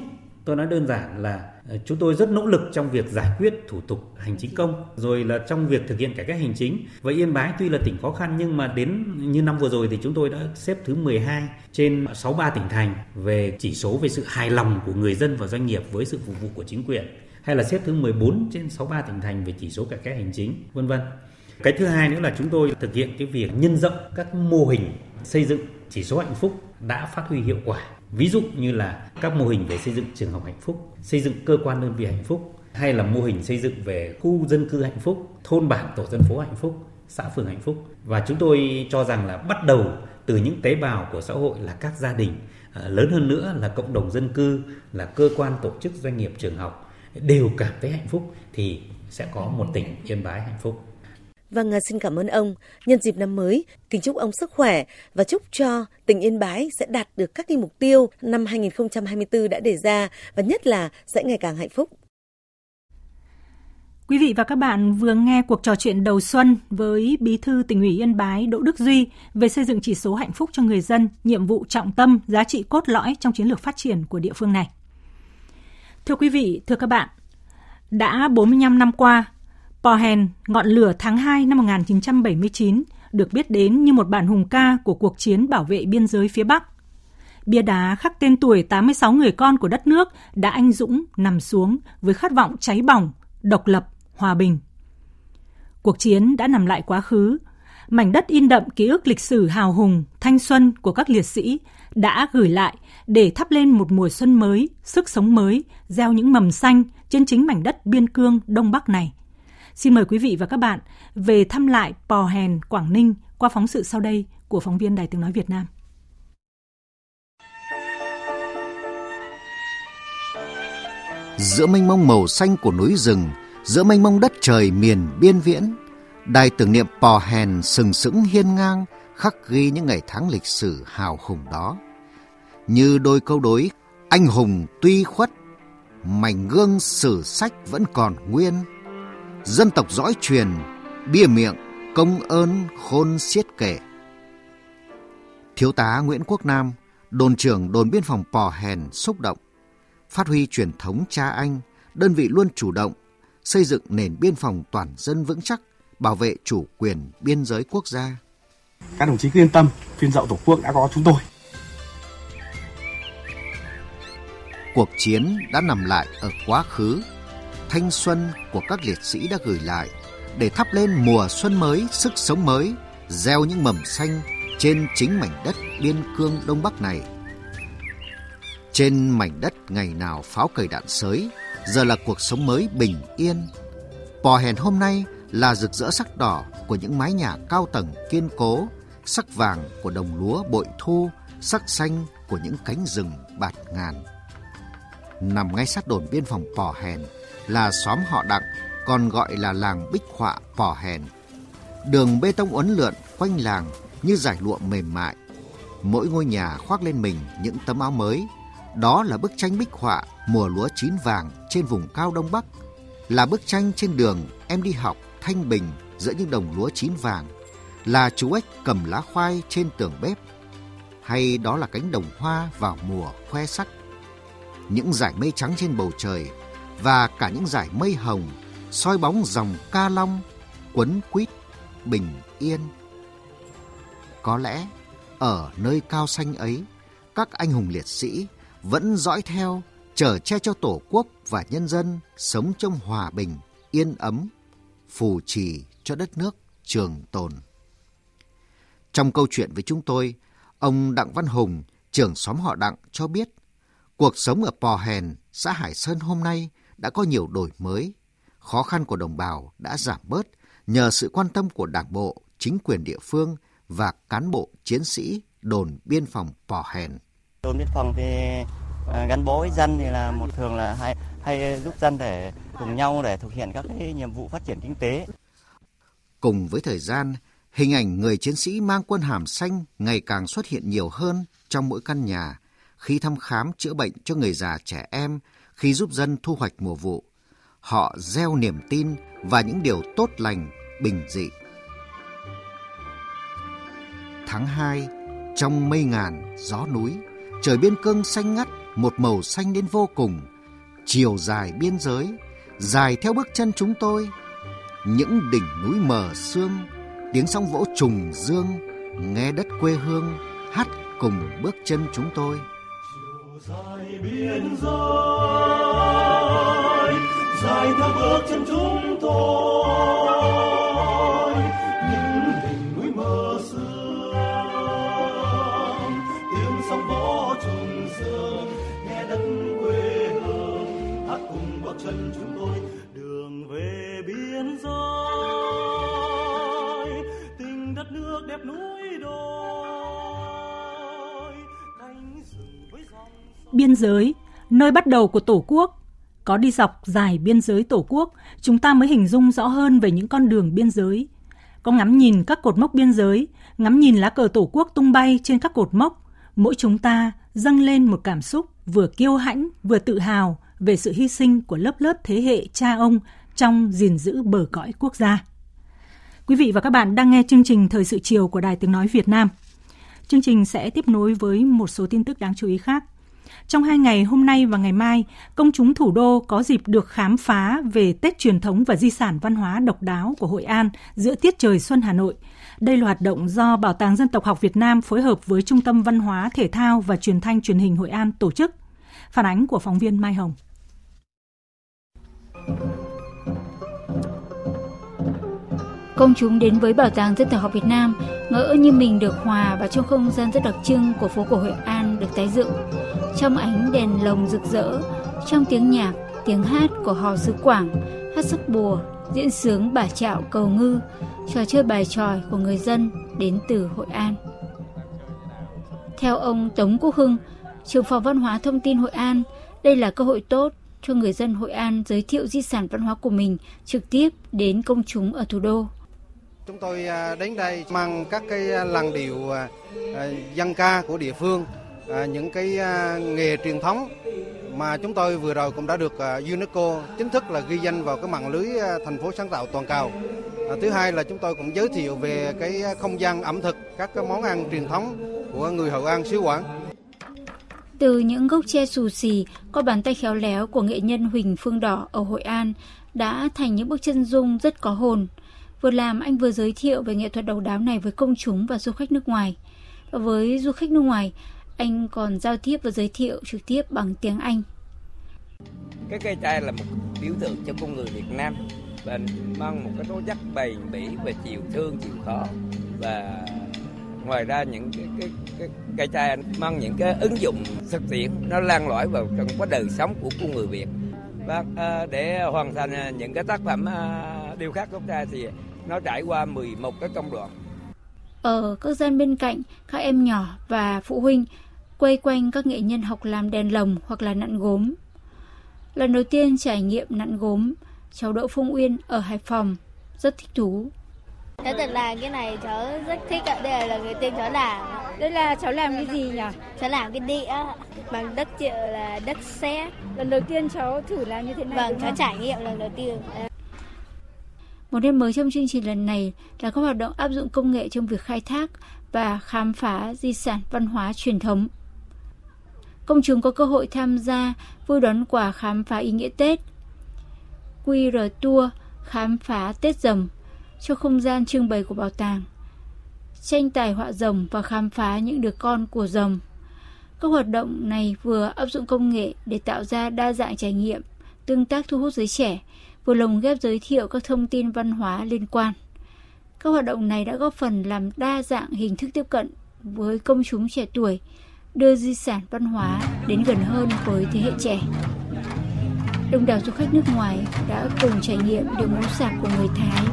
tôi nói đơn giản là Ờ, chúng tôi rất nỗ lực trong việc giải quyết thủ tục hành chính công, rồi là trong việc thực hiện cải cách hành chính. Vậy Yên Bái tuy là tỉnh khó khăn nhưng mà đến như năm vừa rồi thì chúng tôi đã xếp thứ 12 trên 63 tỉnh thành về chỉ số về sự hài lòng của người dân và doanh nghiệp với sự phục vụ của chính quyền hay là xếp thứ 14 trên 63 tỉnh thành về chỉ số cải cách hành chính, vân vân. Cái thứ hai nữa là chúng tôi thực hiện cái việc nhân rộng các mô hình xây dựng chỉ số hạnh phúc đã phát huy hiệu quả. Ví dụ như là các mô hình về xây dựng trường học hạnh phúc, xây dựng cơ quan đơn vị hạnh phúc hay là mô hình xây dựng về khu dân cư hạnh phúc, thôn bản tổ dân phố hạnh phúc, xã phường hạnh phúc. Và chúng tôi cho rằng là bắt đầu từ những tế bào của xã hội là các gia đình, à, lớn hơn nữa là cộng đồng dân cư, là cơ quan tổ chức doanh nghiệp trường học đều cảm thấy hạnh phúc thì sẽ có một tỉnh Yên Bái hạnh phúc. Vâng, à, xin cảm ơn ông. Nhân dịp năm mới, kính chúc ông sức khỏe và chúc cho tỉnh Yên Bái sẽ đạt được các cái mục tiêu năm 2024 đã đề ra và nhất là sẽ ngày càng hạnh phúc. Quý vị và các bạn vừa nghe cuộc trò chuyện đầu xuân với Bí thư tỉnh ủy Yên Bái Đỗ Đức Duy về xây dựng chỉ số hạnh phúc cho người dân, nhiệm vụ trọng tâm, giá trị cốt lõi trong chiến lược phát triển của địa phương này. Thưa quý vị, thưa các bạn, đã 45 năm qua, Pohen, ngọn lửa tháng 2 năm 1979, được biết đến như một bản hùng ca của cuộc chiến bảo vệ biên giới phía Bắc. Bia đá khắc tên tuổi 86 người con của đất nước đã anh dũng nằm xuống với khát vọng cháy bỏng, độc lập, hòa bình. Cuộc chiến đã nằm lại quá khứ. Mảnh đất in đậm ký ức lịch sử hào hùng, thanh xuân của các liệt sĩ đã gửi lại để thắp lên một mùa xuân mới, sức sống mới, gieo những mầm xanh trên chính mảnh đất biên cương Đông Bắc này – Xin mời quý vị và các bạn về thăm lại Pò Hèn, Quảng Ninh qua phóng sự sau đây của phóng viên Đài Tiếng Nói Việt Nam. Giữa mênh mông màu xanh của núi rừng, giữa mênh mông đất trời miền biên viễn, đài tưởng niệm Pò Hèn sừng sững hiên ngang, khắc ghi những ngày tháng lịch sử hào hùng đó. Như đôi câu đối, anh hùng tuy khuất, mảnh gương sử sách vẫn còn nguyên, dân tộc dõi truyền, bia miệng, công ơn khôn xiết kể. Thiếu tá Nguyễn Quốc Nam, đồn trưởng đồn biên phòng Pò Hèn xúc động. Phát huy truyền thống cha anh, đơn vị luôn chủ động xây dựng nền biên phòng toàn dân vững chắc, bảo vệ chủ quyền biên giới quốc gia. Các đồng chí cứ yên tâm, phiên dậu Tổ quốc đã có chúng tôi. Cuộc chiến đã nằm lại ở quá khứ. Thanh xuân của các liệt sĩ đã gửi lại để thắp lên mùa xuân mới, sức sống mới, gieo những mầm xanh trên chính mảnh đất biên cương Đông Bắc này. Trên mảnh đất ngày nào pháo cầy đạn sới, giờ là cuộc sống mới bình yên. Pò hèn hôm nay là rực rỡ sắc đỏ của những mái nhà cao tầng kiên cố, sắc vàng của đồng lúa bội thu, sắc xanh của những cánh rừng bạt ngàn. Nằm ngay sát đồn biên phòng Pò Hèn là xóm họ Đặng, còn gọi là làng Bích Họa Pò Hèn. Đường bê tông uốn lượn quanh làng như giải lụa mềm mại. Mỗi ngôi nhà khoác lên mình những tấm áo mới. Đó là bức tranh bích họa mùa lúa chín vàng trên vùng cao Đông Bắc. Là bức tranh trên đường em đi học thanh bình giữa những đồng lúa chín vàng. Là chú ếch cầm lá khoai trên tường bếp. Hay đó là cánh đồng hoa vào mùa khoe sắc. Những dải mây trắng trên bầu trời và cả những dải mây hồng soi bóng dòng ca long quấn quýt bình yên có lẽ ở nơi cao xanh ấy, các anh hùng liệt sĩ vẫn dõi theo, chở che cho Tổ quốc và nhân dân sống trong hòa bình, yên ấm, phù trì cho đất nước trường tồn. Trong câu chuyện với chúng tôi, ông Đặng Văn Hùng, trưởng xóm họ Đặng cho biết, cuộc sống ở Pò Hèn, xã Hải Sơn hôm nay đã có nhiều đổi mới. Khó khăn của đồng bào đã giảm bớt nhờ sự quan tâm của Đảng bộ, chính quyền địa phương và cán bộ chiến sĩ đồn biên phòng Pò Hèn. Đồn biên phòng thì à, gắn bó với dân thì là một thường là hay, hay giúp dân để cùng nhau để thực hiện các cái nhiệm vụ phát triển kinh tế. Cùng với thời gian, hình ảnh người chiến sĩ mang quân hàm xanh ngày càng xuất hiện nhiều hơn trong mỗi căn nhà khi thăm khám chữa bệnh cho người già trẻ em, khi giúp dân thu hoạch mùa vụ. Họ gieo niềm tin và những điều tốt lành, bình dị tháng 2, trong mây ngàn, gió núi, trời biên cương xanh ngắt, một màu xanh đến vô cùng. Chiều dài biên giới, dài theo bước chân chúng tôi. Những đỉnh núi mờ sương, tiếng sóng vỗ trùng dương, nghe đất quê hương hát cùng bước chân chúng tôi. Dài biên giới, dài theo bước chân chúng tôi. Biên giới, nơi bắt đầu của tổ quốc có đi dọc dài biên giới tổ quốc, chúng ta mới hình dung rõ hơn về những con đường biên giới có ngắm nhìn các cột mốc biên giới, ngắm nhìn lá cờ tổ quốc tung bay trên các cột mốc, mỗi chúng ta dâng lên một cảm xúc vừa kiêu hãnh, vừa tự hào về sự hy sinh của lớp lớp thế hệ cha ông trong gìn giữ bờ cõi quốc gia. Quý vị và các bạn đang nghe chương trình Thời sự chiều của Đài Tiếng Nói Việt Nam. Chương trình sẽ tiếp nối với một số tin tức đáng chú ý khác. Trong hai ngày hôm nay và ngày mai, công chúng thủ đô có dịp được khám phá về Tết truyền thống và di sản văn hóa độc đáo của Hội An giữa tiết trời xuân Hà Nội. Đây là hoạt động do Bảo tàng Dân tộc học Việt Nam phối hợp với Trung tâm Văn hóa, Thể thao và Truyền thanh Truyền hình Hội An tổ chức. Phản ánh của phóng viên Mai Hồng. Công chúng đến với Bảo tàng Dân tộc học Việt Nam ngỡ như mình được hòa vào trong không gian rất đặc trưng của phố cổ Hội An được tái dựng. Trong ánh đèn lồng rực rỡ, trong tiếng nhạc, tiếng hát của hò sứ Quảng, hát sắc bùa, diễn sướng bà trạo cầu ngư, trò chơi bài tròi của người dân đến từ Hội An. Theo ông Tống Quốc Hưng, trưởng phòng văn hóa thông tin Hội An, đây là cơ hội tốt cho người dân Hội An giới thiệu di sản văn hóa của mình trực tiếp đến công chúng ở thủ đô. Chúng tôi à, đến đây mang các cái à, làng làn điệu à, dân ca của địa phương, À, những cái à, nghề truyền thống mà chúng tôi vừa rồi cũng đã được à, UNESCO chính thức là ghi danh vào cái mạng lưới thành phố sáng tạo toàn cầu. Thứ hai là chúng tôi cũng giới thiệu về cái không gian ẩm thực, các cái món ăn truyền thống của người hậu An xứ Quảng. Từ những gốc tre xù xì, qua bàn tay khéo léo của nghệ nhân Huỳnh Phương Đỏ ở Hội An đã thành những bức chân dung rất có hồn. Vừa làm anh vừa giới thiệu về nghệ thuật độc đáo này với công chúng và du khách nước ngoài. Và với du khách nước ngoài, anh còn giao tiếp và giới thiệu trực tiếp bằng tiếng Anh. Cái cây chai là một biểu tượng cho con người Việt Nam. Và mang một cái tố chất bền bỉ và chịu thương chịu khó và ngoài ra những cái cái cái cây chai mang những cái ứng dụng thực tiễn nó lan lõi vào trong cái đời sống của con người Việt. Và à, để hoàn thành những cái tác phẩm à, điêu khắc gốc tre thì nó trải qua 11 cái công đoạn ở các gian bên cạnh, các em nhỏ và phụ huynh quay quanh các nghệ nhân học làm đèn lồng hoặc là nặn gốm. Lần đầu tiên trải nghiệm nặn gốm, cháu Đỗ Phong Uyên ở Hải Phòng rất thích thú. Cháu thật là cái này cháu rất thích ạ. Đây là lần đầu tiên cháu làm. Đây là cháu làm cái gì nhỉ? Cháu làm cái đĩa bằng đất triệu là đất sét. Lần đầu tiên cháu thử làm như thế này Vâng, cháu không? trải nghiệm lần đầu tiên. Một nét mới trong chương trình lần này là các hoạt động áp dụng công nghệ trong việc khai thác và khám phá di sản văn hóa truyền thống. Công chúng có cơ hội tham gia vui đón quà khám phá ý nghĩa Tết, QR Tour khám phá Tết rồng cho không gian trưng bày của bảo tàng, tranh tài họa rồng và khám phá những đứa con của rồng. Các hoạt động này vừa áp dụng công nghệ để tạo ra đa dạng trải nghiệm, tương tác thu hút giới trẻ, vừa lồng ghép giới thiệu các thông tin văn hóa liên quan. Các hoạt động này đã góp phần làm đa dạng hình thức tiếp cận với công chúng trẻ tuổi, đưa di sản văn hóa đến gần hơn với thế hệ trẻ. Đông đảo du khách nước ngoài đã cùng trải nghiệm điệu múa sạp của người Thái.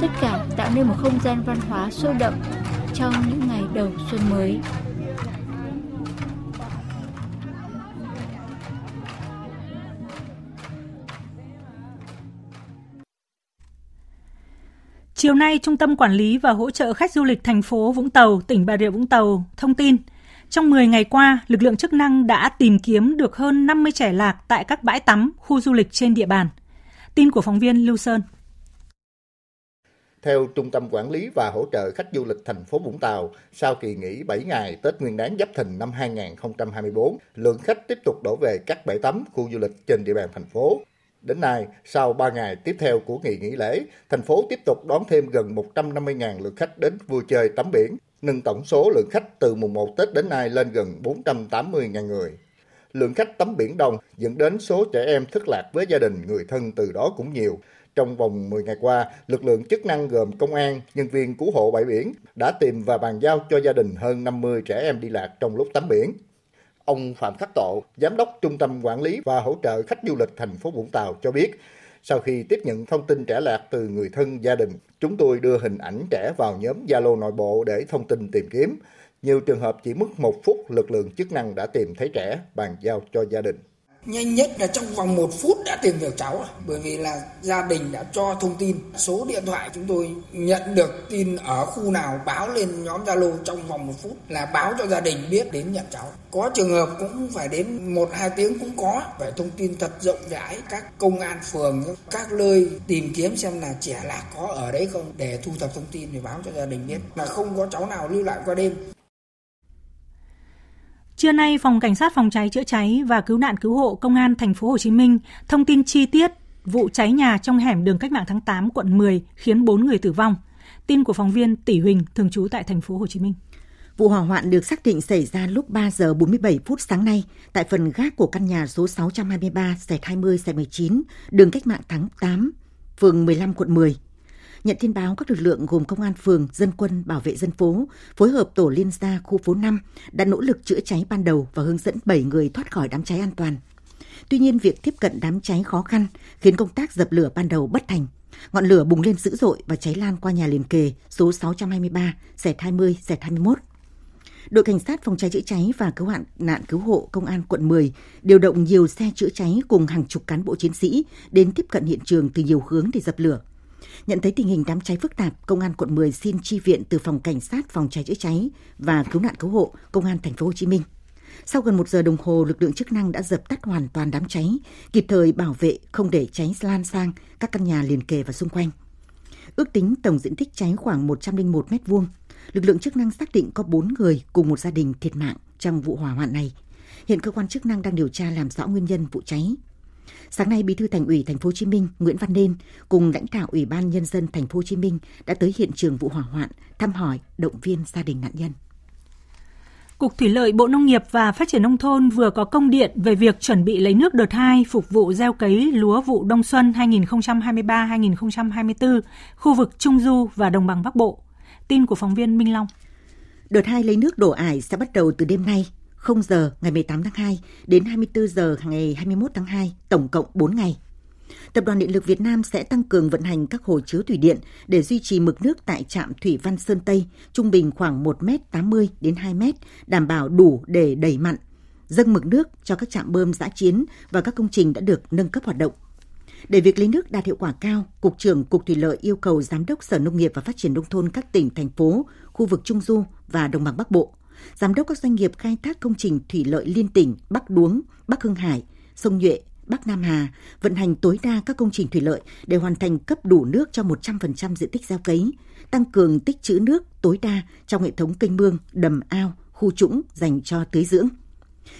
Tất cả tạo nên một không gian văn hóa sôi động trong những ngày đầu xuân mới. Chiều nay, Trung tâm Quản lý và Hỗ trợ Khách du lịch thành phố Vũng Tàu, tỉnh Bà Rịa Vũng Tàu thông tin, trong 10 ngày qua, lực lượng chức năng đã tìm kiếm được hơn 50 trẻ lạc tại các bãi tắm, khu du lịch trên địa bàn. Tin của phóng viên Lưu Sơn. Theo Trung tâm Quản lý và Hỗ trợ Khách du lịch thành phố Vũng Tàu, sau kỳ nghỉ 7 ngày Tết Nguyên đán Giáp Thìn năm 2024, lượng khách tiếp tục đổ về các bãi tắm, khu du lịch trên địa bàn thành phố. Đến nay, sau 3 ngày tiếp theo của kỳ nghỉ lễ, thành phố tiếp tục đón thêm gần 150.000 lượt khách đến vui chơi tắm biển, nâng tổng số lượng khách từ mùng 1 Tết đến nay lên gần 480.000 người. Lượng khách tắm biển đông dẫn đến số trẻ em thất lạc với gia đình, người thân từ đó cũng nhiều. Trong vòng 10 ngày qua, lực lượng chức năng gồm công an, nhân viên cứu hộ bãi biển đã tìm và bàn giao cho gia đình hơn 50 trẻ em đi lạc trong lúc tắm biển. Ông Phạm Khắc Tộ, Giám đốc Trung tâm Quản lý và Hỗ trợ Khách du lịch thành phố Vũng Tàu cho biết, sau khi tiếp nhận thông tin trẻ lạc từ người thân gia đình, chúng tôi đưa hình ảnh trẻ vào nhóm Zalo nội bộ để thông tin tìm kiếm. Nhiều trường hợp chỉ mất một phút, lực lượng chức năng đã tìm thấy trẻ, bàn giao cho gia đình nhanh nhất là trong vòng một phút đã tìm được cháu bởi vì là gia đình đã cho thông tin, số điện thoại chúng tôi nhận được tin ở khu nào báo lên nhóm zalo trong vòng một phút là báo cho gia đình biết đến nhận cháu. Có trường hợp cũng phải đến một hai tiếng cũng có. Phải thông tin thật rộng rãi, các công an phường, các nơi tìm kiếm xem là trẻ lạc có ở đấy không để thu thập thông tin để báo cho gia đình biết. Là không có cháu nào lưu lại qua đêm. Trưa nay, Phòng Cảnh sát Phòng cháy chữa cháy và Cứu nạn Cứu hộ Công an thành phố Hồ Chí Minh thông tin chi tiết vụ cháy nhà trong hẻm đường Cách mạng tháng 8 quận 10 khiến 4 người tử vong. Tin của phóng viên Tỷ Huỳnh thường trú tại thành phố Hồ Chí Minh. Vụ hỏa hoạn được xác định xảy ra lúc 3 giờ 47 phút sáng nay tại phần gác của căn nhà số 623 20 19 đường Cách mạng tháng 8, phường 15 quận 10. Nhận tin báo, các lực lượng gồm công an phường, dân quân, bảo vệ dân phố, phối hợp tổ liên gia khu phố 5 đã nỗ lực chữa cháy ban đầu và hướng dẫn 7 người thoát khỏi đám cháy an toàn. Tuy nhiên, việc tiếp cận đám cháy khó khăn khiến công tác dập lửa ban đầu bất thành. Ngọn lửa bùng lên dữ dội và cháy lan qua nhà liền kề số 623, xẻ 20, xẻ 21. Đội cảnh sát phòng cháy chữa cháy và cứu hạn nạn cứu hộ công an quận 10 điều động nhiều xe chữa cháy cùng hàng chục cán bộ chiến sĩ đến tiếp cận hiện trường từ nhiều hướng để dập lửa. Nhận thấy tình hình đám cháy phức tạp, Công an quận 10 xin chi viện từ phòng cảnh sát phòng cháy chữa cháy và cứu nạn cứu hộ Công an thành phố Hồ Chí Minh. Sau gần một giờ đồng hồ, lực lượng chức năng đã dập tắt hoàn toàn đám cháy, kịp thời bảo vệ không để cháy lan sang các căn nhà liền kề và xung quanh. Ước tính tổng diện tích cháy khoảng 101 m2. Lực lượng chức năng xác định có 4 người cùng một gia đình thiệt mạng trong vụ hỏa hoạn này. Hiện cơ quan chức năng đang điều tra làm rõ nguyên nhân vụ cháy. Sáng nay, Bí thư Thành ủy Thành phố Hồ Chí Minh Nguyễn Văn Nên cùng lãnh đạo Ủy ban nhân dân Thành phố Hồ Chí Minh đã tới hiện trường vụ hỏa hoạn, thăm hỏi, động viên gia đình nạn nhân. Cục Thủy lợi Bộ Nông nghiệp và Phát triển Nông thôn vừa có công điện về việc chuẩn bị lấy nước đợt 2 phục vụ gieo cấy lúa vụ đông xuân 2023-2024, khu vực Trung Du và Đồng bằng Bắc Bộ. Tin của phóng viên Minh Long. Đợt 2 lấy nước đổ ải sẽ bắt đầu từ đêm nay, 0 giờ ngày 18 tháng 2 đến 24 giờ ngày 21 tháng 2, tổng cộng 4 ngày. Tập đoàn Điện lực Việt Nam sẽ tăng cường vận hành các hồ chứa thủy điện để duy trì mực nước tại trạm Thủy Văn Sơn Tây trung bình khoảng 1m80 đến 2m, đảm bảo đủ để đẩy mặn, dâng mực nước cho các trạm bơm giã chiến và các công trình đã được nâng cấp hoạt động. Để việc lấy nước đạt hiệu quả cao, Cục trưởng Cục Thủy lợi yêu cầu Giám đốc Sở Nông nghiệp và Phát triển Nông thôn các tỉnh, thành phố, khu vực Trung Du và Đồng bằng Bắc Bộ, Giám đốc các doanh nghiệp khai thác công trình thủy lợi liên tỉnh Bắc Đuống, Bắc Hưng Hải, sông Nhuệ, Bắc Nam Hà vận hành tối đa các công trình thủy lợi để hoàn thành cấp đủ nước cho 100% diện tích gieo cấy, tăng cường tích trữ nước tối đa trong hệ thống kênh mương, đầm ao, khu trũng dành cho tưới dưỡng.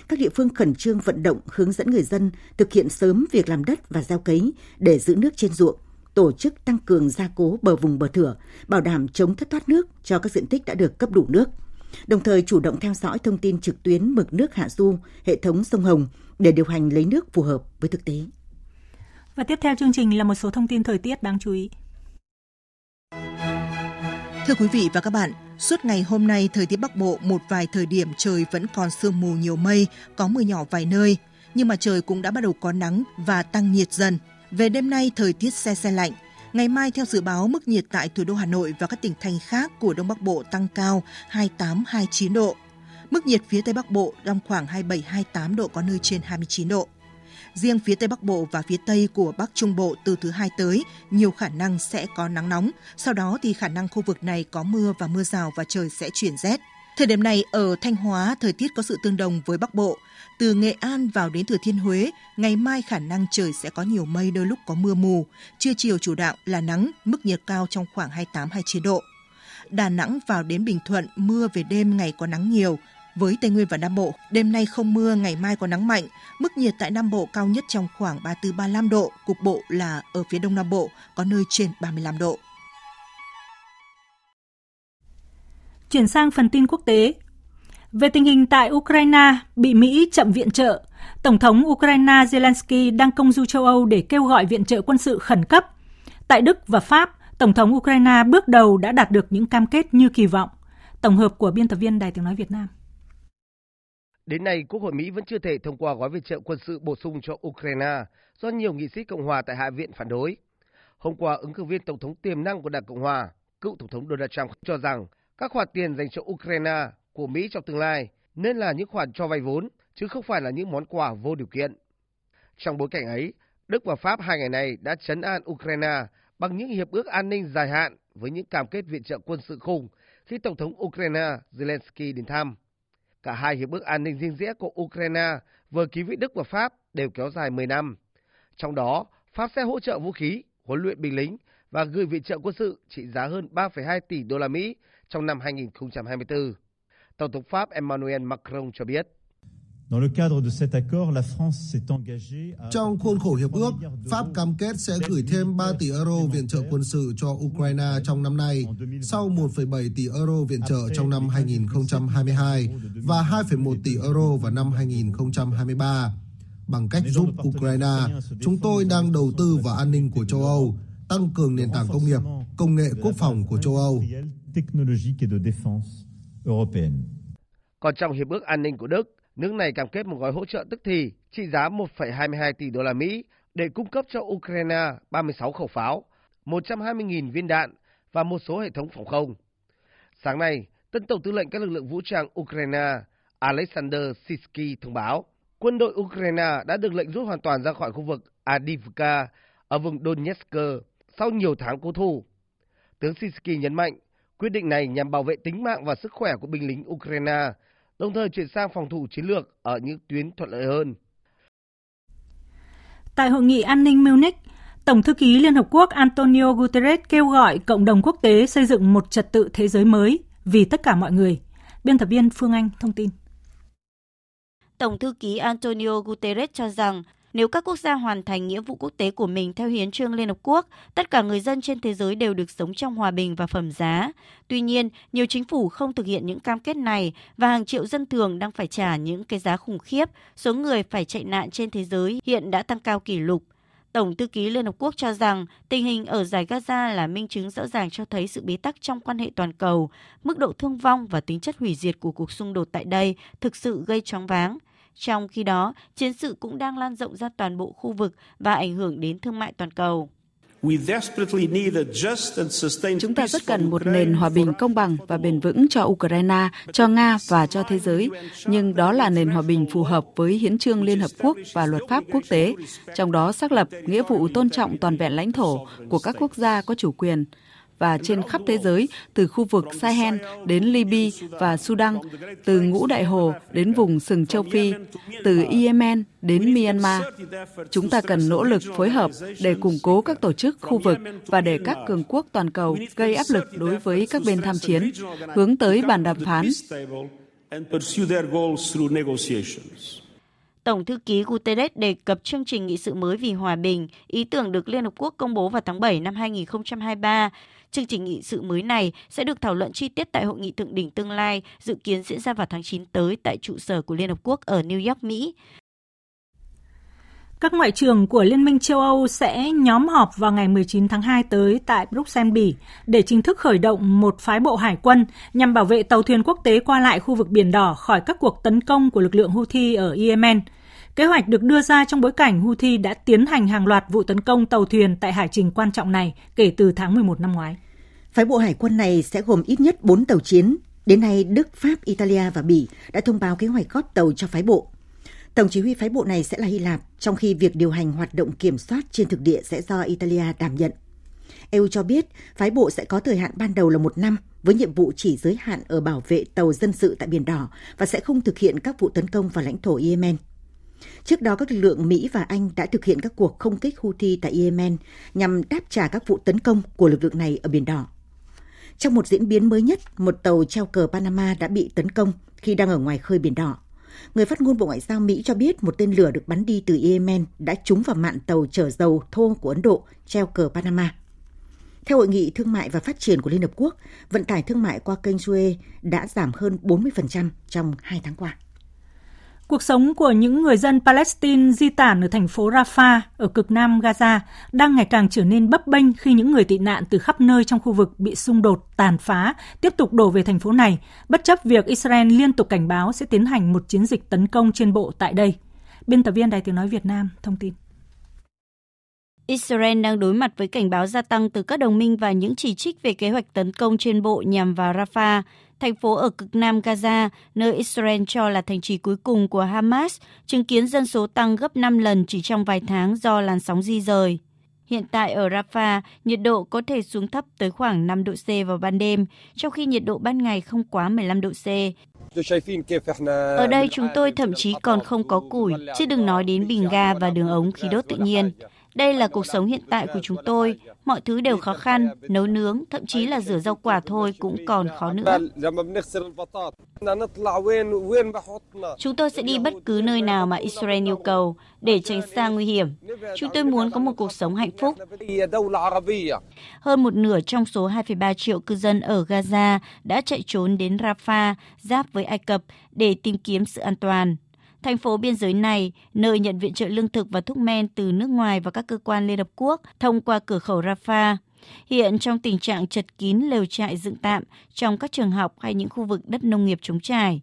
Các địa phương khẩn trương vận động hướng dẫn người dân thực hiện sớm việc làm đất và gieo cấy để giữ nước trên ruộng, tổ chức tăng cường gia cố bờ vùng bờ thửa, bảo đảm chống thất thoát nước cho các diện tích đã được cấp đủ nước. Đồng thời chủ động theo dõi thông tin trực tuyến mực nước hạ du, hệ thống sông Hồng để điều hành lấy nước phù hợp với thực tế. Và tiếp theo chương trình là một số thông tin thời tiết đáng chú ý. Thưa quý vị và các bạn, suốt ngày hôm nay thời tiết Bắc Bộ một vài thời điểm trời vẫn còn sương mù nhiều mây, có mưa nhỏ vài nơi, nhưng mà trời cũng đã bắt đầu có nắng và tăng nhiệt dần. Về đêm nay thời tiết se se lạnh, Ngày mai theo dự báo mức nhiệt tại thủ đô Hà Nội và các tỉnh thành khác của Đông Bắc Bộ tăng cao 28-29 độ. Mức nhiệt phía Tây Bắc Bộ trong khoảng 27-28 độ có nơi trên 29 độ. Riêng phía Tây Bắc Bộ và phía Tây của Bắc Trung Bộ từ thứ hai tới, nhiều khả năng sẽ có nắng nóng. Sau đó thì khả năng khu vực này có mưa và mưa rào và trời sẽ chuyển rét. Thời điểm này ở Thanh Hóa, thời tiết có sự tương đồng với Bắc Bộ. Từ Nghệ An vào đến Thừa Thiên Huế, ngày mai khả năng trời sẽ có nhiều mây đôi lúc có mưa mù. Trưa chiều chủ đạo là nắng, mức nhiệt cao trong khoảng 28-29 độ. Đà Nẵng vào đến Bình Thuận, mưa về đêm ngày có nắng nhiều. Với Tây Nguyên và Nam Bộ, đêm nay không mưa, ngày mai có nắng mạnh. Mức nhiệt tại Nam Bộ cao nhất trong khoảng 34-35 độ, cục bộ là ở phía Đông Nam Bộ có nơi trên 35 độ. Chuyển sang phần tin quốc tế. Về tình hình tại Ukraine bị Mỹ chậm viện trợ, Tổng thống Ukraine Zelensky đang công du châu Âu để kêu gọi viện trợ quân sự khẩn cấp. Tại Đức và Pháp, Tổng thống Ukraine bước đầu đã đạt được những cam kết như kỳ vọng. Tổng hợp của biên tập viên Đài tiếng nói Việt Nam. Đến nay, Quốc hội Mỹ vẫn chưa thể thông qua gói viện trợ quân sự bổ sung cho Ukraine do nhiều nghị sĩ Cộng hòa tại Hạ viện phản đối. Hôm qua, ứng cử viên Tổng thống tiềm năng của Đảng Cộng hòa, cựu Tổng thống Donald Trump cho rằng các khoản tiền dành cho Ukraine của Mỹ trong tương lai nên là những khoản cho vay vốn, chứ không phải là những món quà vô điều kiện. Trong bối cảnh ấy, Đức và Pháp hai ngày này đã chấn an Ukraine bằng những hiệp ước an ninh dài hạn với những cam kết viện trợ quân sự khủng khi Tổng thống Ukraine Zelensky đến thăm. Cả hai hiệp ước an ninh riêng rẽ của Ukraine vừa ký với Đức và Pháp đều kéo dài 10 năm. Trong đó, Pháp sẽ hỗ trợ vũ khí, huấn luyện binh lính và gửi viện trợ quân sự trị giá hơn 3,2 tỷ đô la Mỹ trong năm 2024. Tổng thống Pháp Emmanuel Macron cho biết. Trong khuôn khổ hiệp ước, Pháp cam kết sẽ gửi thêm 3 tỷ euro viện trợ quân sự cho Ukraine trong năm nay, sau 1,7 tỷ euro viện trợ trong năm 2022 và 2,1 tỷ euro vào năm 2023. Bằng cách giúp Ukraine, chúng tôi đang đầu tư vào an ninh của châu Âu, tăng cường nền tảng công nghiệp, công nghệ quốc phòng của châu Âu. Còn trong hiệp ước an ninh của Đức, nước này cam kết một gói hỗ trợ tức thì trị giá 1,22 tỷ đô la Mỹ để cung cấp cho Ukraine 36 khẩu pháo, 120.000 viên đạn và một số hệ thống phòng không. Sáng nay, Tân Tổng tư lệnh các lực lượng vũ trang Ukraine Alexander Sisky thông báo quân đội Ukraine đã được lệnh rút hoàn toàn ra khỏi khu vực Adivka ở vùng Donetsk sau nhiều tháng cố thủ. Tướng Sisky nhấn mạnh quyết định này nhằm bảo vệ tính mạng và sức khỏe của binh lính Ukraine đồng thời chuyển sang phòng thủ chiến lược ở những tuyến thuận lợi hơn. Tại hội nghị an ninh Munich, Tổng thư ký Liên Hợp Quốc Antonio Guterres kêu gọi cộng đồng quốc tế xây dựng một trật tự thế giới mới vì tất cả mọi người. Biên tập viên Phương Anh thông tin. Tổng thư ký Antonio Guterres cho rằng nếu các quốc gia hoàn thành nghĩa vụ quốc tế của mình theo hiến trương Liên Hợp Quốc, tất cả người dân trên thế giới đều được sống trong hòa bình và phẩm giá. Tuy nhiên, nhiều chính phủ không thực hiện những cam kết này và hàng triệu dân thường đang phải trả những cái giá khủng khiếp. Số người phải chạy nạn trên thế giới hiện đã tăng cao kỷ lục. Tổng thư ký Liên Hợp Quốc cho rằng tình hình ở giải Gaza là minh chứng rõ ràng cho thấy sự bế tắc trong quan hệ toàn cầu, mức độ thương vong và tính chất hủy diệt của cuộc xung đột tại đây thực sự gây choáng váng. Trong khi đó, chiến sự cũng đang lan rộng ra toàn bộ khu vực và ảnh hưởng đến thương mại toàn cầu. Chúng ta rất cần một nền hòa bình công bằng và bền vững cho Ukraine, cho Nga và cho thế giới. Nhưng đó là nền hòa bình phù hợp với hiến trương Liên Hợp Quốc và luật pháp quốc tế, trong đó xác lập nghĩa vụ tôn trọng toàn vẹn lãnh thổ của các quốc gia có chủ quyền và trên khắp thế giới, từ khu vực Sahel đến Libya và Sudan, từ ngũ đại hồ đến vùng sừng châu Phi, từ Yemen đến Myanmar. Chúng ta cần nỗ lực phối hợp để củng cố các tổ chức khu vực và để các cường quốc toàn cầu gây áp lực đối với các bên tham chiến, hướng tới bàn đàm phán. Tổng thư ký Guterres đề cập chương trình nghị sự mới vì hòa bình, ý tưởng được Liên Hợp Quốc công bố vào tháng 7 năm 2023 Chương trình nghị sự mới này sẽ được thảo luận chi tiết tại hội nghị thượng đỉnh tương lai dự kiến diễn ra vào tháng 9 tới tại trụ sở của Liên Hợp Quốc ở New York, Mỹ. Các ngoại trưởng của Liên minh châu Âu sẽ nhóm họp vào ngày 19 tháng 2 tới tại Bruxelles, Bỉ để chính thức khởi động một phái bộ hải quân nhằm bảo vệ tàu thuyền quốc tế qua lại khu vực Biển Đỏ khỏi các cuộc tấn công của lực lượng Houthi ở Yemen. Kế hoạch được đưa ra trong bối cảnh Houthi đã tiến hành hàng loạt vụ tấn công tàu thuyền tại hải trình quan trọng này kể từ tháng 11 năm ngoái. Phái bộ hải quân này sẽ gồm ít nhất 4 tàu chiến. Đến nay, Đức, Pháp, Italia và Bỉ đã thông báo kế hoạch góp tàu cho phái bộ. Tổng chỉ huy phái bộ này sẽ là Hy Lạp, trong khi việc điều hành hoạt động kiểm soát trên thực địa sẽ do Italia đảm nhận. EU cho biết phái bộ sẽ có thời hạn ban đầu là một năm với nhiệm vụ chỉ giới hạn ở bảo vệ tàu dân sự tại Biển Đỏ và sẽ không thực hiện các vụ tấn công vào lãnh thổ Yemen. Trước đó, các lực lượng Mỹ và Anh đã thực hiện các cuộc không kích Houthi tại Yemen nhằm đáp trả các vụ tấn công của lực lượng này ở Biển Đỏ. Trong một diễn biến mới nhất, một tàu treo cờ Panama đã bị tấn công khi đang ở ngoài khơi Biển Đỏ. Người phát ngôn Bộ Ngoại giao Mỹ cho biết một tên lửa được bắn đi từ Yemen đã trúng vào mạn tàu chở dầu thô của Ấn Độ treo cờ Panama. Theo Hội nghị Thương mại và Phát triển của Liên Hợp Quốc, vận tải thương mại qua kênh Suez đã giảm hơn 40% trong hai tháng qua. Cuộc sống của những người dân Palestine di tản ở thành phố Rafah ở cực nam Gaza đang ngày càng trở nên bấp bênh khi những người tị nạn từ khắp nơi trong khu vực bị xung đột tàn phá tiếp tục đổ về thành phố này, bất chấp việc Israel liên tục cảnh báo sẽ tiến hành một chiến dịch tấn công trên bộ tại đây. Biên tập viên Đài Tiếng Nói Việt Nam thông tin. Israel đang đối mặt với cảnh báo gia tăng từ các đồng minh và những chỉ trích về kế hoạch tấn công trên bộ nhằm vào Rafah, thành phố ở cực nam Gaza, nơi Israel cho là thành trì cuối cùng của Hamas, chứng kiến dân số tăng gấp 5 lần chỉ trong vài tháng do làn sóng di rời. Hiện tại ở Rafah, nhiệt độ có thể xuống thấp tới khoảng 5 độ C vào ban đêm, trong khi nhiệt độ ban ngày không quá 15 độ C. Ở đây chúng tôi thậm chí còn không có củi, chứ đừng nói đến bình ga và đường ống khí đốt tự nhiên. Đây là cuộc sống hiện tại của chúng tôi. Mọi thứ đều khó khăn, nấu nướng, thậm chí là rửa rau quả thôi cũng còn khó nữa. Chúng tôi sẽ đi bất cứ nơi nào mà Israel yêu cầu để tránh xa nguy hiểm. Chúng tôi muốn có một cuộc sống hạnh phúc. Hơn một nửa trong số 2,3 triệu cư dân ở Gaza đã chạy trốn đến Rafah, giáp với Ai Cập để tìm kiếm sự an toàn. Thành phố biên giới này, nơi nhận viện trợ lương thực và thuốc men từ nước ngoài và các cơ quan Liên Hợp Quốc thông qua cửa khẩu Rafah, hiện trong tình trạng chật kín lều trại dựng tạm trong các trường học hay những khu vực đất nông nghiệp trống trải.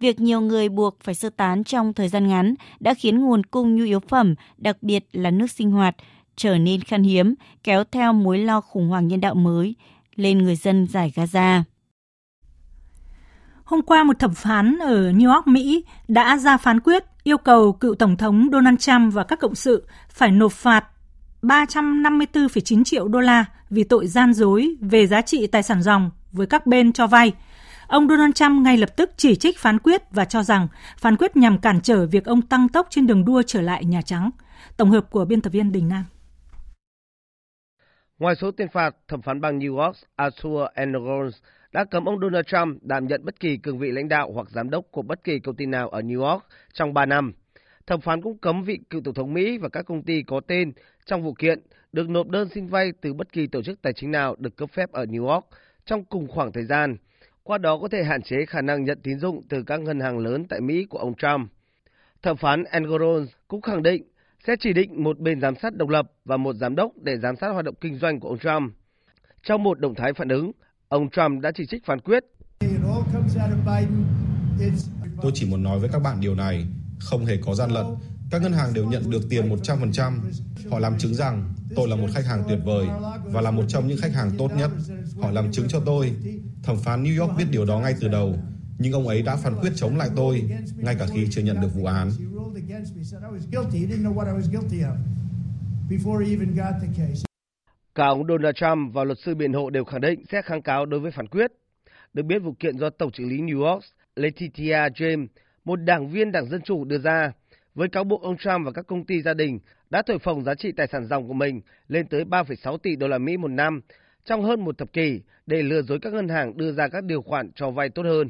Việc nhiều người buộc phải sơ tán trong thời gian ngắn đã khiến nguồn cung nhu yếu phẩm, đặc biệt là nước sinh hoạt, trở nên khan hiếm, kéo theo mối lo khủng hoảng nhân đạo mới lên người dân giải Gaza. Hôm qua, một thẩm phán ở New York, Mỹ đã ra phán quyết yêu cầu cựu Tổng thống Donald Trump và các cộng sự phải nộp phạt 354,9 triệu đô la vì tội gian dối về giá trị tài sản ròng với các bên cho vay. Ông Donald Trump ngay lập tức chỉ trích phán quyết và cho rằng phán quyết nhằm cản trở việc ông tăng tốc trên đường đua trở lại Nhà Trắng. Tổng hợp của biên tập viên Đình Nam. Ngoài số tiền phạt, thẩm phán bang New York Arthur Engoron đã cấm ông Donald Trump đảm nhận bất kỳ cương vị lãnh đạo hoặc giám đốc của bất kỳ công ty nào ở New York trong 3 năm. Thẩm phán cũng cấm vị cựu tổng thống Mỹ và các công ty có tên trong vụ kiện được nộp đơn xin vay từ bất kỳ tổ chức tài chính nào được cấp phép ở New York trong cùng khoảng thời gian. Qua đó có thể hạn chế khả năng nhận tín dụng từ các ngân hàng lớn tại Mỹ của ông Trump. Thẩm phán Engoron cũng khẳng định sẽ chỉ định một bên giám sát độc lập và một giám đốc để giám sát hoạt động kinh doanh của ông Trump. Trong một động thái phản ứng, ông Trump đã chỉ trích phán quyết. Tôi chỉ muốn nói với các bạn điều này, không hề có gian lận. Các ngân hàng đều nhận được tiền 100%. Họ làm chứng rằng tôi là một khách hàng tuyệt vời và là một trong những khách hàng tốt nhất. Họ làm chứng cho tôi. Thẩm phán New York biết điều đó ngay từ đầu, nhưng ông ấy đã phán quyết chống lại tôi, ngay cả khi chưa nhận được vụ án. Cả ông Donald Trump và luật sư biện hộ đều khẳng định sẽ kháng cáo đối với phán quyết. Được biết vụ kiện do Tổng trưởng lý New York Letitia James, một đảng viên Đảng Dân Chủ đưa ra, với cáo buộc ông Trump và các công ty gia đình đã thổi phồng giá trị tài sản dòng của mình lên tới 3,6 tỷ đô la Mỹ một năm trong hơn một thập kỷ để lừa dối các ngân hàng đưa ra các điều khoản cho vay tốt hơn.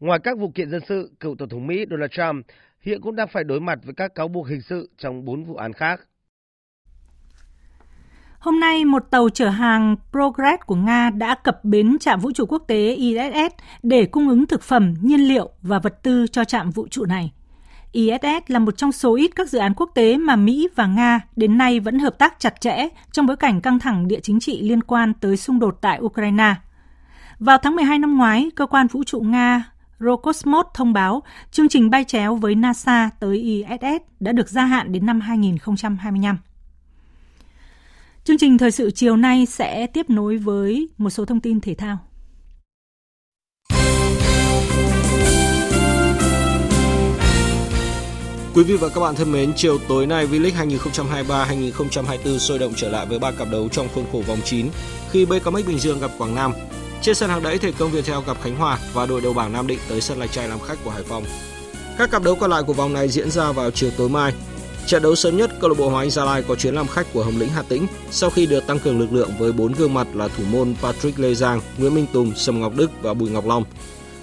Ngoài các vụ kiện dân sự, cựu Tổng thống Mỹ Donald Trump hiện cũng đang phải đối mặt với các cáo buộc hình sự trong bốn vụ án khác. Hôm nay, một tàu chở hàng Progress của Nga đã cập bến trạm vũ trụ quốc tế ISS để cung ứng thực phẩm, nhiên liệu và vật tư cho trạm vũ trụ này. ISS là một trong số ít các dự án quốc tế mà Mỹ và Nga đến nay vẫn hợp tác chặt chẽ trong bối cảnh căng thẳng địa chính trị liên quan tới xung đột tại Ukraine. Vào tháng 12 năm ngoái, cơ quan vũ trụ Nga Roscosmos thông báo chương trình bay chéo với NASA tới ISS đã được gia hạn đến năm 2025. Chương trình thời sự chiều nay sẽ tiếp nối với một số thông tin thể thao. Quý vị và các bạn thân mến, chiều tối nay V-League 2023-2024 sôi động trở lại với ba cặp đấu trong khuôn khổ vòng 9 khi BKMX Bình Dương gặp Quảng Nam. Trên sân hàng đẫy thể công Viettel gặp Khánh Hòa và đội đầu bảng Nam Định tới sân Lạch Trai làm khách của Hải Phòng. Các cặp đấu còn lại của vòng này diễn ra vào chiều tối mai. Trận đấu sớm nhất, câu lạc bộ Hoàng Anh Gia Lai có chuyến làm khách của Hồng Lĩnh Hà Tĩnh sau khi được tăng cường lực lượng với bốn gương mặt là thủ môn Patrick Lê Giang, Nguyễn Minh Tùng, Sầm Ngọc Đức và Bùi Ngọc Long.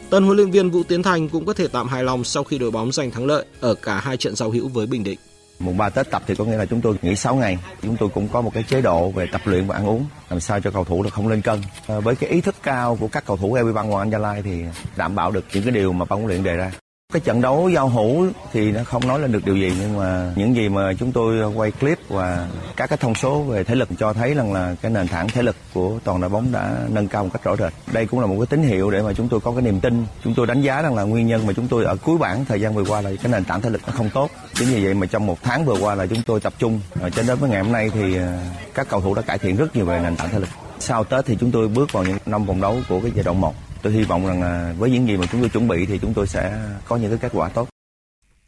Tân huấn luyện viên Vũ Tiến Thành cũng có thể tạm hài lòng sau khi đội bóng giành thắng lợi ở cả hai trận giao hữu với Bình Định. Mùng 3 Tết tập thì có nghĩa là chúng tôi nghỉ 6 ngày. Chúng tôi cũng có một cái chế độ về tập luyện và ăn uống làm sao cho cầu thủ được không lên cân. À, với cái ý thức cao của các cầu thủ Evi Bang Hoàng Anh Gia Lai thì đảm bảo được những cái điều mà ban huấn luyện đề ra. Cái trận đấu giao hữu thì nó không nói lên được điều gì, nhưng mà những gì mà chúng tôi quay clip và các cái thông số về thể lực cho thấy rằng là cái nền tảng thể lực của toàn đội bóng đã nâng cao một cách rõ rệt. Đây cũng là một cái tín hiệu để mà chúng tôi có cái niềm tin. Chúng tôi đánh giá rằng là nguyên nhân mà chúng tôi ở cuối bảng thời gian vừa qua là cái nền tảng thể lực nó không tốt. Chính vì vậy mà trong một tháng vừa qua là chúng tôi tập trung. Cho đến với ngày hôm nay thì à, các cầu thủ đã cải thiện rất nhiều về nền tảng thể lực. Sau Tết thì chúng tôi bước vào những năm vòng đấu của cái giai đoạn 1 tôi hy vọng rằng là với những gì mà chúng tôi chuẩn bị thì chúng tôi sẽ có những cái kết quả tốt.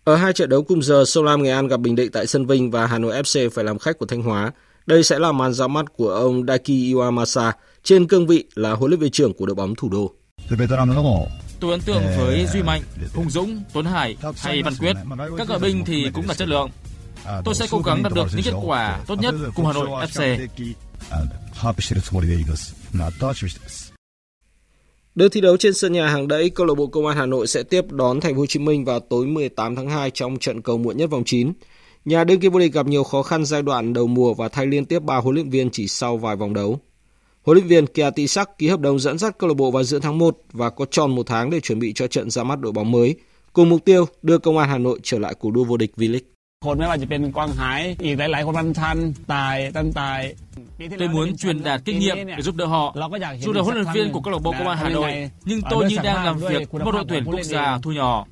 Ở hai trận đấu cùng giờ, Sông Lam Nghệ An gặp Bình Định tại sân Vinh và Hà Nội FC phải làm khách của Thanh Hóa. Đây sẽ là màn ra mắt của ông Daiki Iwamasa trên cương vị là huấn luyện viên trưởng của đội bóng thủ đô. Tôi ấn tượng với Duy Mạnh, Hùng Dũng, Tuấn Hải hay Văn Quyết. Các cờ binh thì cũng là chất lượng. Tôi sẽ cố gắng đạt được những kết quả tốt nhất cùng Hà Nội FC. Đợt thi đấu trên sân nhà hàng đẫy, câu lạc bộ Công an Hà Nội sẽ tiếp đón Thành phố Hồ Chí Minh vào tối 18 tháng 2 trong trận cầu muộn nhất vòng 9. Nhà đương kim vô địch gặp nhiều khó khăn giai đoạn đầu mùa và thay liên tiếp 3 huấn luyện viên chỉ sau vài vòng đấu. Huấn luyện viên Kia Tị Sắc ký hợp đồng dẫn dắt câu lạc bộ vào giữa tháng 1 và có tròn một tháng để chuẩn bị cho trận ra mắt đội bóng mới, cùng mục tiêu đưa Công an Hà Nội trở lại cuộc đua vô địch V-League. คนไม่ว่าจะเป็นกวางหายอีกหลาย ๆ คนวันชันตายตั้นตาย Tôi muốn truyền đạt kinh nghiệm để giúp đỡ họ. Dù là huấn luyện viên của câu lạc bộ công an Hà Nội, nhưng tôi như đang làm việc với một đội tuyển quốc gia thu nhỏ.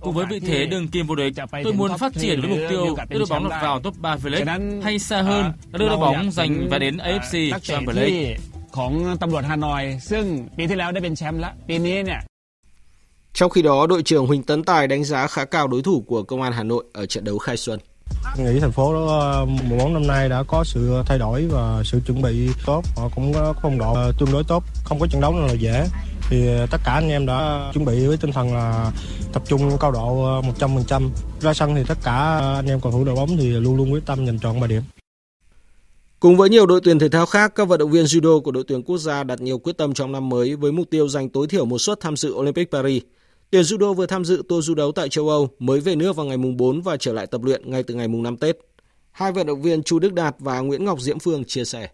Cùng với vị thế đường kim vô địch, tôi muốn phát triển với mục tiêu đưa đội bóng lọt vào top 3 V-League hay xa hơn là đưa đội bóng giành và đến AFC Champions League. ของตำรวจฮานอย ซึ่งปีที่แล้วได้เป็นแชมป์แล้วปีนี้เนี่ย trong khi đó, đội trưởng Huỳnh Tấn Tài đánh giá khá cao đối thủ của Công an Hà Nội ở trận đấu khai xuân. Nghĩ thành phố đó mùa bóng năm nay đã có sự thay đổi và sự chuẩn bị tốt, họ cũng có phong độ tương đối tốt, không có trận đấu nào là dễ. Thì tất cả anh em đã chuẩn bị với tinh thần là tập trung cao độ 100%. Ra sân thì tất cả anh em cầu thủ đội bóng thì luôn luôn quyết tâm giành trọn 3 điểm. Cùng với nhiều đội tuyển thể thao khác, các vận động viên judo của đội tuyển quốc gia đặt nhiều quyết tâm trong năm mới với mục tiêu giành tối thiểu một suất tham dự Olympic Paris. Tuyển judo vừa tham dự tour du đấu tại châu Âu, mới về nước vào ngày mùng 4 và trở lại tập luyện ngay từ ngày mùng 5 Tết. Hai vận động viên Chu Đức Đạt và Nguyễn Ngọc Diễm Phương chia sẻ.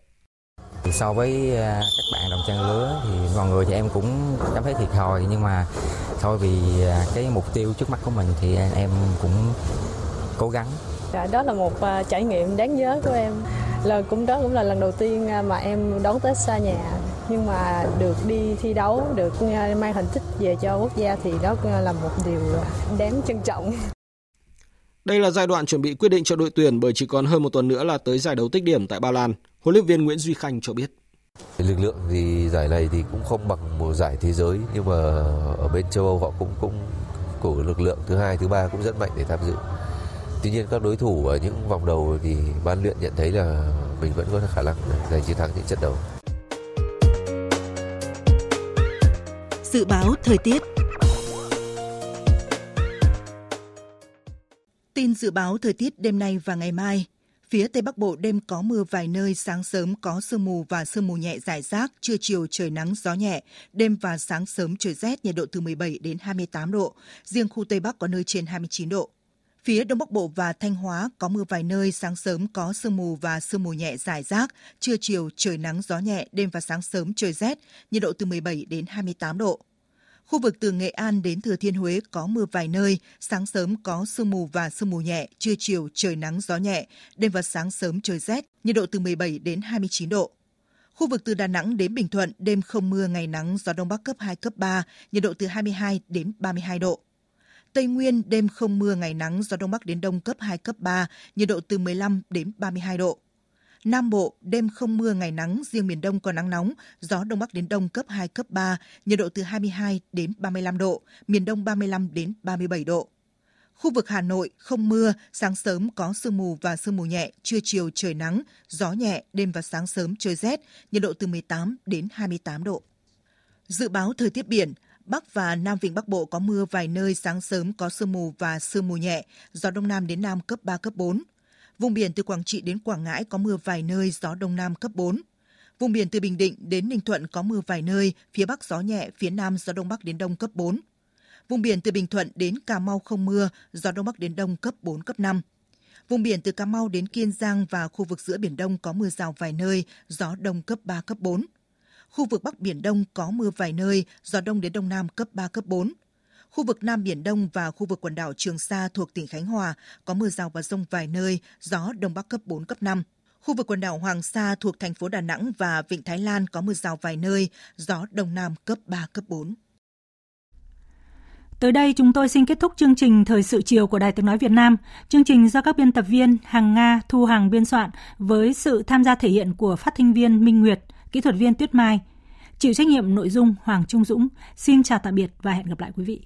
So với à, các bạn đồng trang lứa thì mọi người thì em cũng cảm thấy thiệt thòi nhưng mà thôi vì à, cái mục tiêu trước mắt của mình thì em cũng cố gắng. Dạ, đó là một à, trải nghiệm đáng nhớ của em. Là cũng đó cũng là lần đầu tiên mà em đón Tết xa nhà nhưng mà được đi thi đấu, được mang thành tích về cho quốc gia thì đó là một điều đáng trân trọng. Đây là giai đoạn chuẩn bị quyết định cho đội tuyển bởi chỉ còn hơn một tuần nữa là tới giải đấu tích điểm tại Ba Lan. Huấn luyện viên Nguyễn Duy Khanh cho biết. Lực lượng thì giải này thì cũng không bằng một giải thế giới nhưng mà ở bên châu Âu họ cũng cũng của lực lượng thứ hai thứ ba cũng rất mạnh để tham dự. Tuy nhiên các đối thủ ở những vòng đầu thì ban luyện nhận thấy là mình vẫn có khả năng giành chiến thắng những trận đấu. Dự báo thời tiết Tin dự báo thời tiết đêm nay và ngày mai. Phía Tây Bắc Bộ đêm có mưa vài nơi, sáng sớm có sương mù và sương mù nhẹ rải rác, trưa chiều trời nắng gió nhẹ, đêm và sáng sớm trời rét, nhiệt độ từ 17 đến 28 độ, riêng khu Tây Bắc có nơi trên 29 độ. Phía Đông Bắc Bộ và Thanh Hóa có mưa vài nơi, sáng sớm có sương mù và sương mù nhẹ rải rác, trưa chiều trời nắng gió nhẹ, đêm và sáng sớm trời rét, nhiệt độ từ 17 đến 28 độ. Khu vực từ Nghệ An đến Thừa Thiên Huế có mưa vài nơi, sáng sớm có sương mù và sương mù nhẹ, trưa chiều trời nắng gió nhẹ, đêm và sáng sớm trời rét, nhiệt độ từ 17 đến 29 độ. Khu vực từ Đà Nẵng đến Bình Thuận, đêm không mưa, ngày nắng, gió Đông Bắc cấp 2, cấp 3, nhiệt độ từ 22 đến 32 độ. Tây Nguyên, đêm không mưa, ngày nắng, gió Đông Bắc đến Đông cấp 2, cấp 3, nhiệt độ từ 15 đến 32 độ. Nam Bộ, đêm không mưa, ngày nắng, riêng miền Đông có nắng nóng, gió Đông Bắc đến Đông cấp 2, cấp 3, nhiệt độ từ 22 đến 35 độ, miền Đông 35 đến 37 độ. Khu vực Hà Nội không mưa, sáng sớm có sương mù và sương mù nhẹ, trưa chiều trời nắng, gió nhẹ, đêm và sáng sớm trời rét, nhiệt độ từ 18 đến 28 độ. Dự báo thời tiết biển, Bắc và Nam Vịnh Bắc Bộ có mưa vài nơi, sáng sớm có sương mù và sương mù nhẹ, gió Đông Nam đến Nam cấp 3, cấp 4. Vùng biển từ Quảng Trị đến Quảng Ngãi có mưa vài nơi, gió Đông Nam cấp 4. Vùng biển từ Bình Định đến Ninh Thuận có mưa vài nơi, phía Bắc gió nhẹ, phía Nam gió Đông Bắc đến Đông cấp 4. Vùng biển từ Bình Thuận đến Cà Mau không mưa, gió Đông Bắc đến Đông cấp 4, cấp 5. Vùng biển từ Cà Mau đến Kiên Giang và khu vực giữa Biển Đông có mưa rào vài nơi, gió Đông cấp 3, cấp 4. Khu vực Bắc Biển Đông có mưa vài nơi, gió Đông đến Đông Nam cấp 3, cấp 4. Khu vực Nam Biển Đông và khu vực quần đảo Trường Sa thuộc tỉnh Khánh Hòa có mưa rào và rông vài nơi, gió Đông Bắc cấp 4, cấp 5. Khu vực quần đảo Hoàng Sa thuộc thành phố Đà Nẵng và Vịnh Thái Lan có mưa rào vài nơi, gió Đông Nam cấp 3, cấp 4. Tới đây chúng tôi xin kết thúc chương trình Thời sự chiều của Đài Tiếng Nói Việt Nam. Chương trình do các biên tập viên Hằng Nga, Thu Hằng biên soạn với sự tham gia thể hiện của phát thanh viên Minh Nguyệt, kỹ thuật viên Tuyết Mai. Chịu trách nhiệm nội dung Hoàng Trung Dũng. Xin chào tạm biệt và hẹn gặp lại quý vị.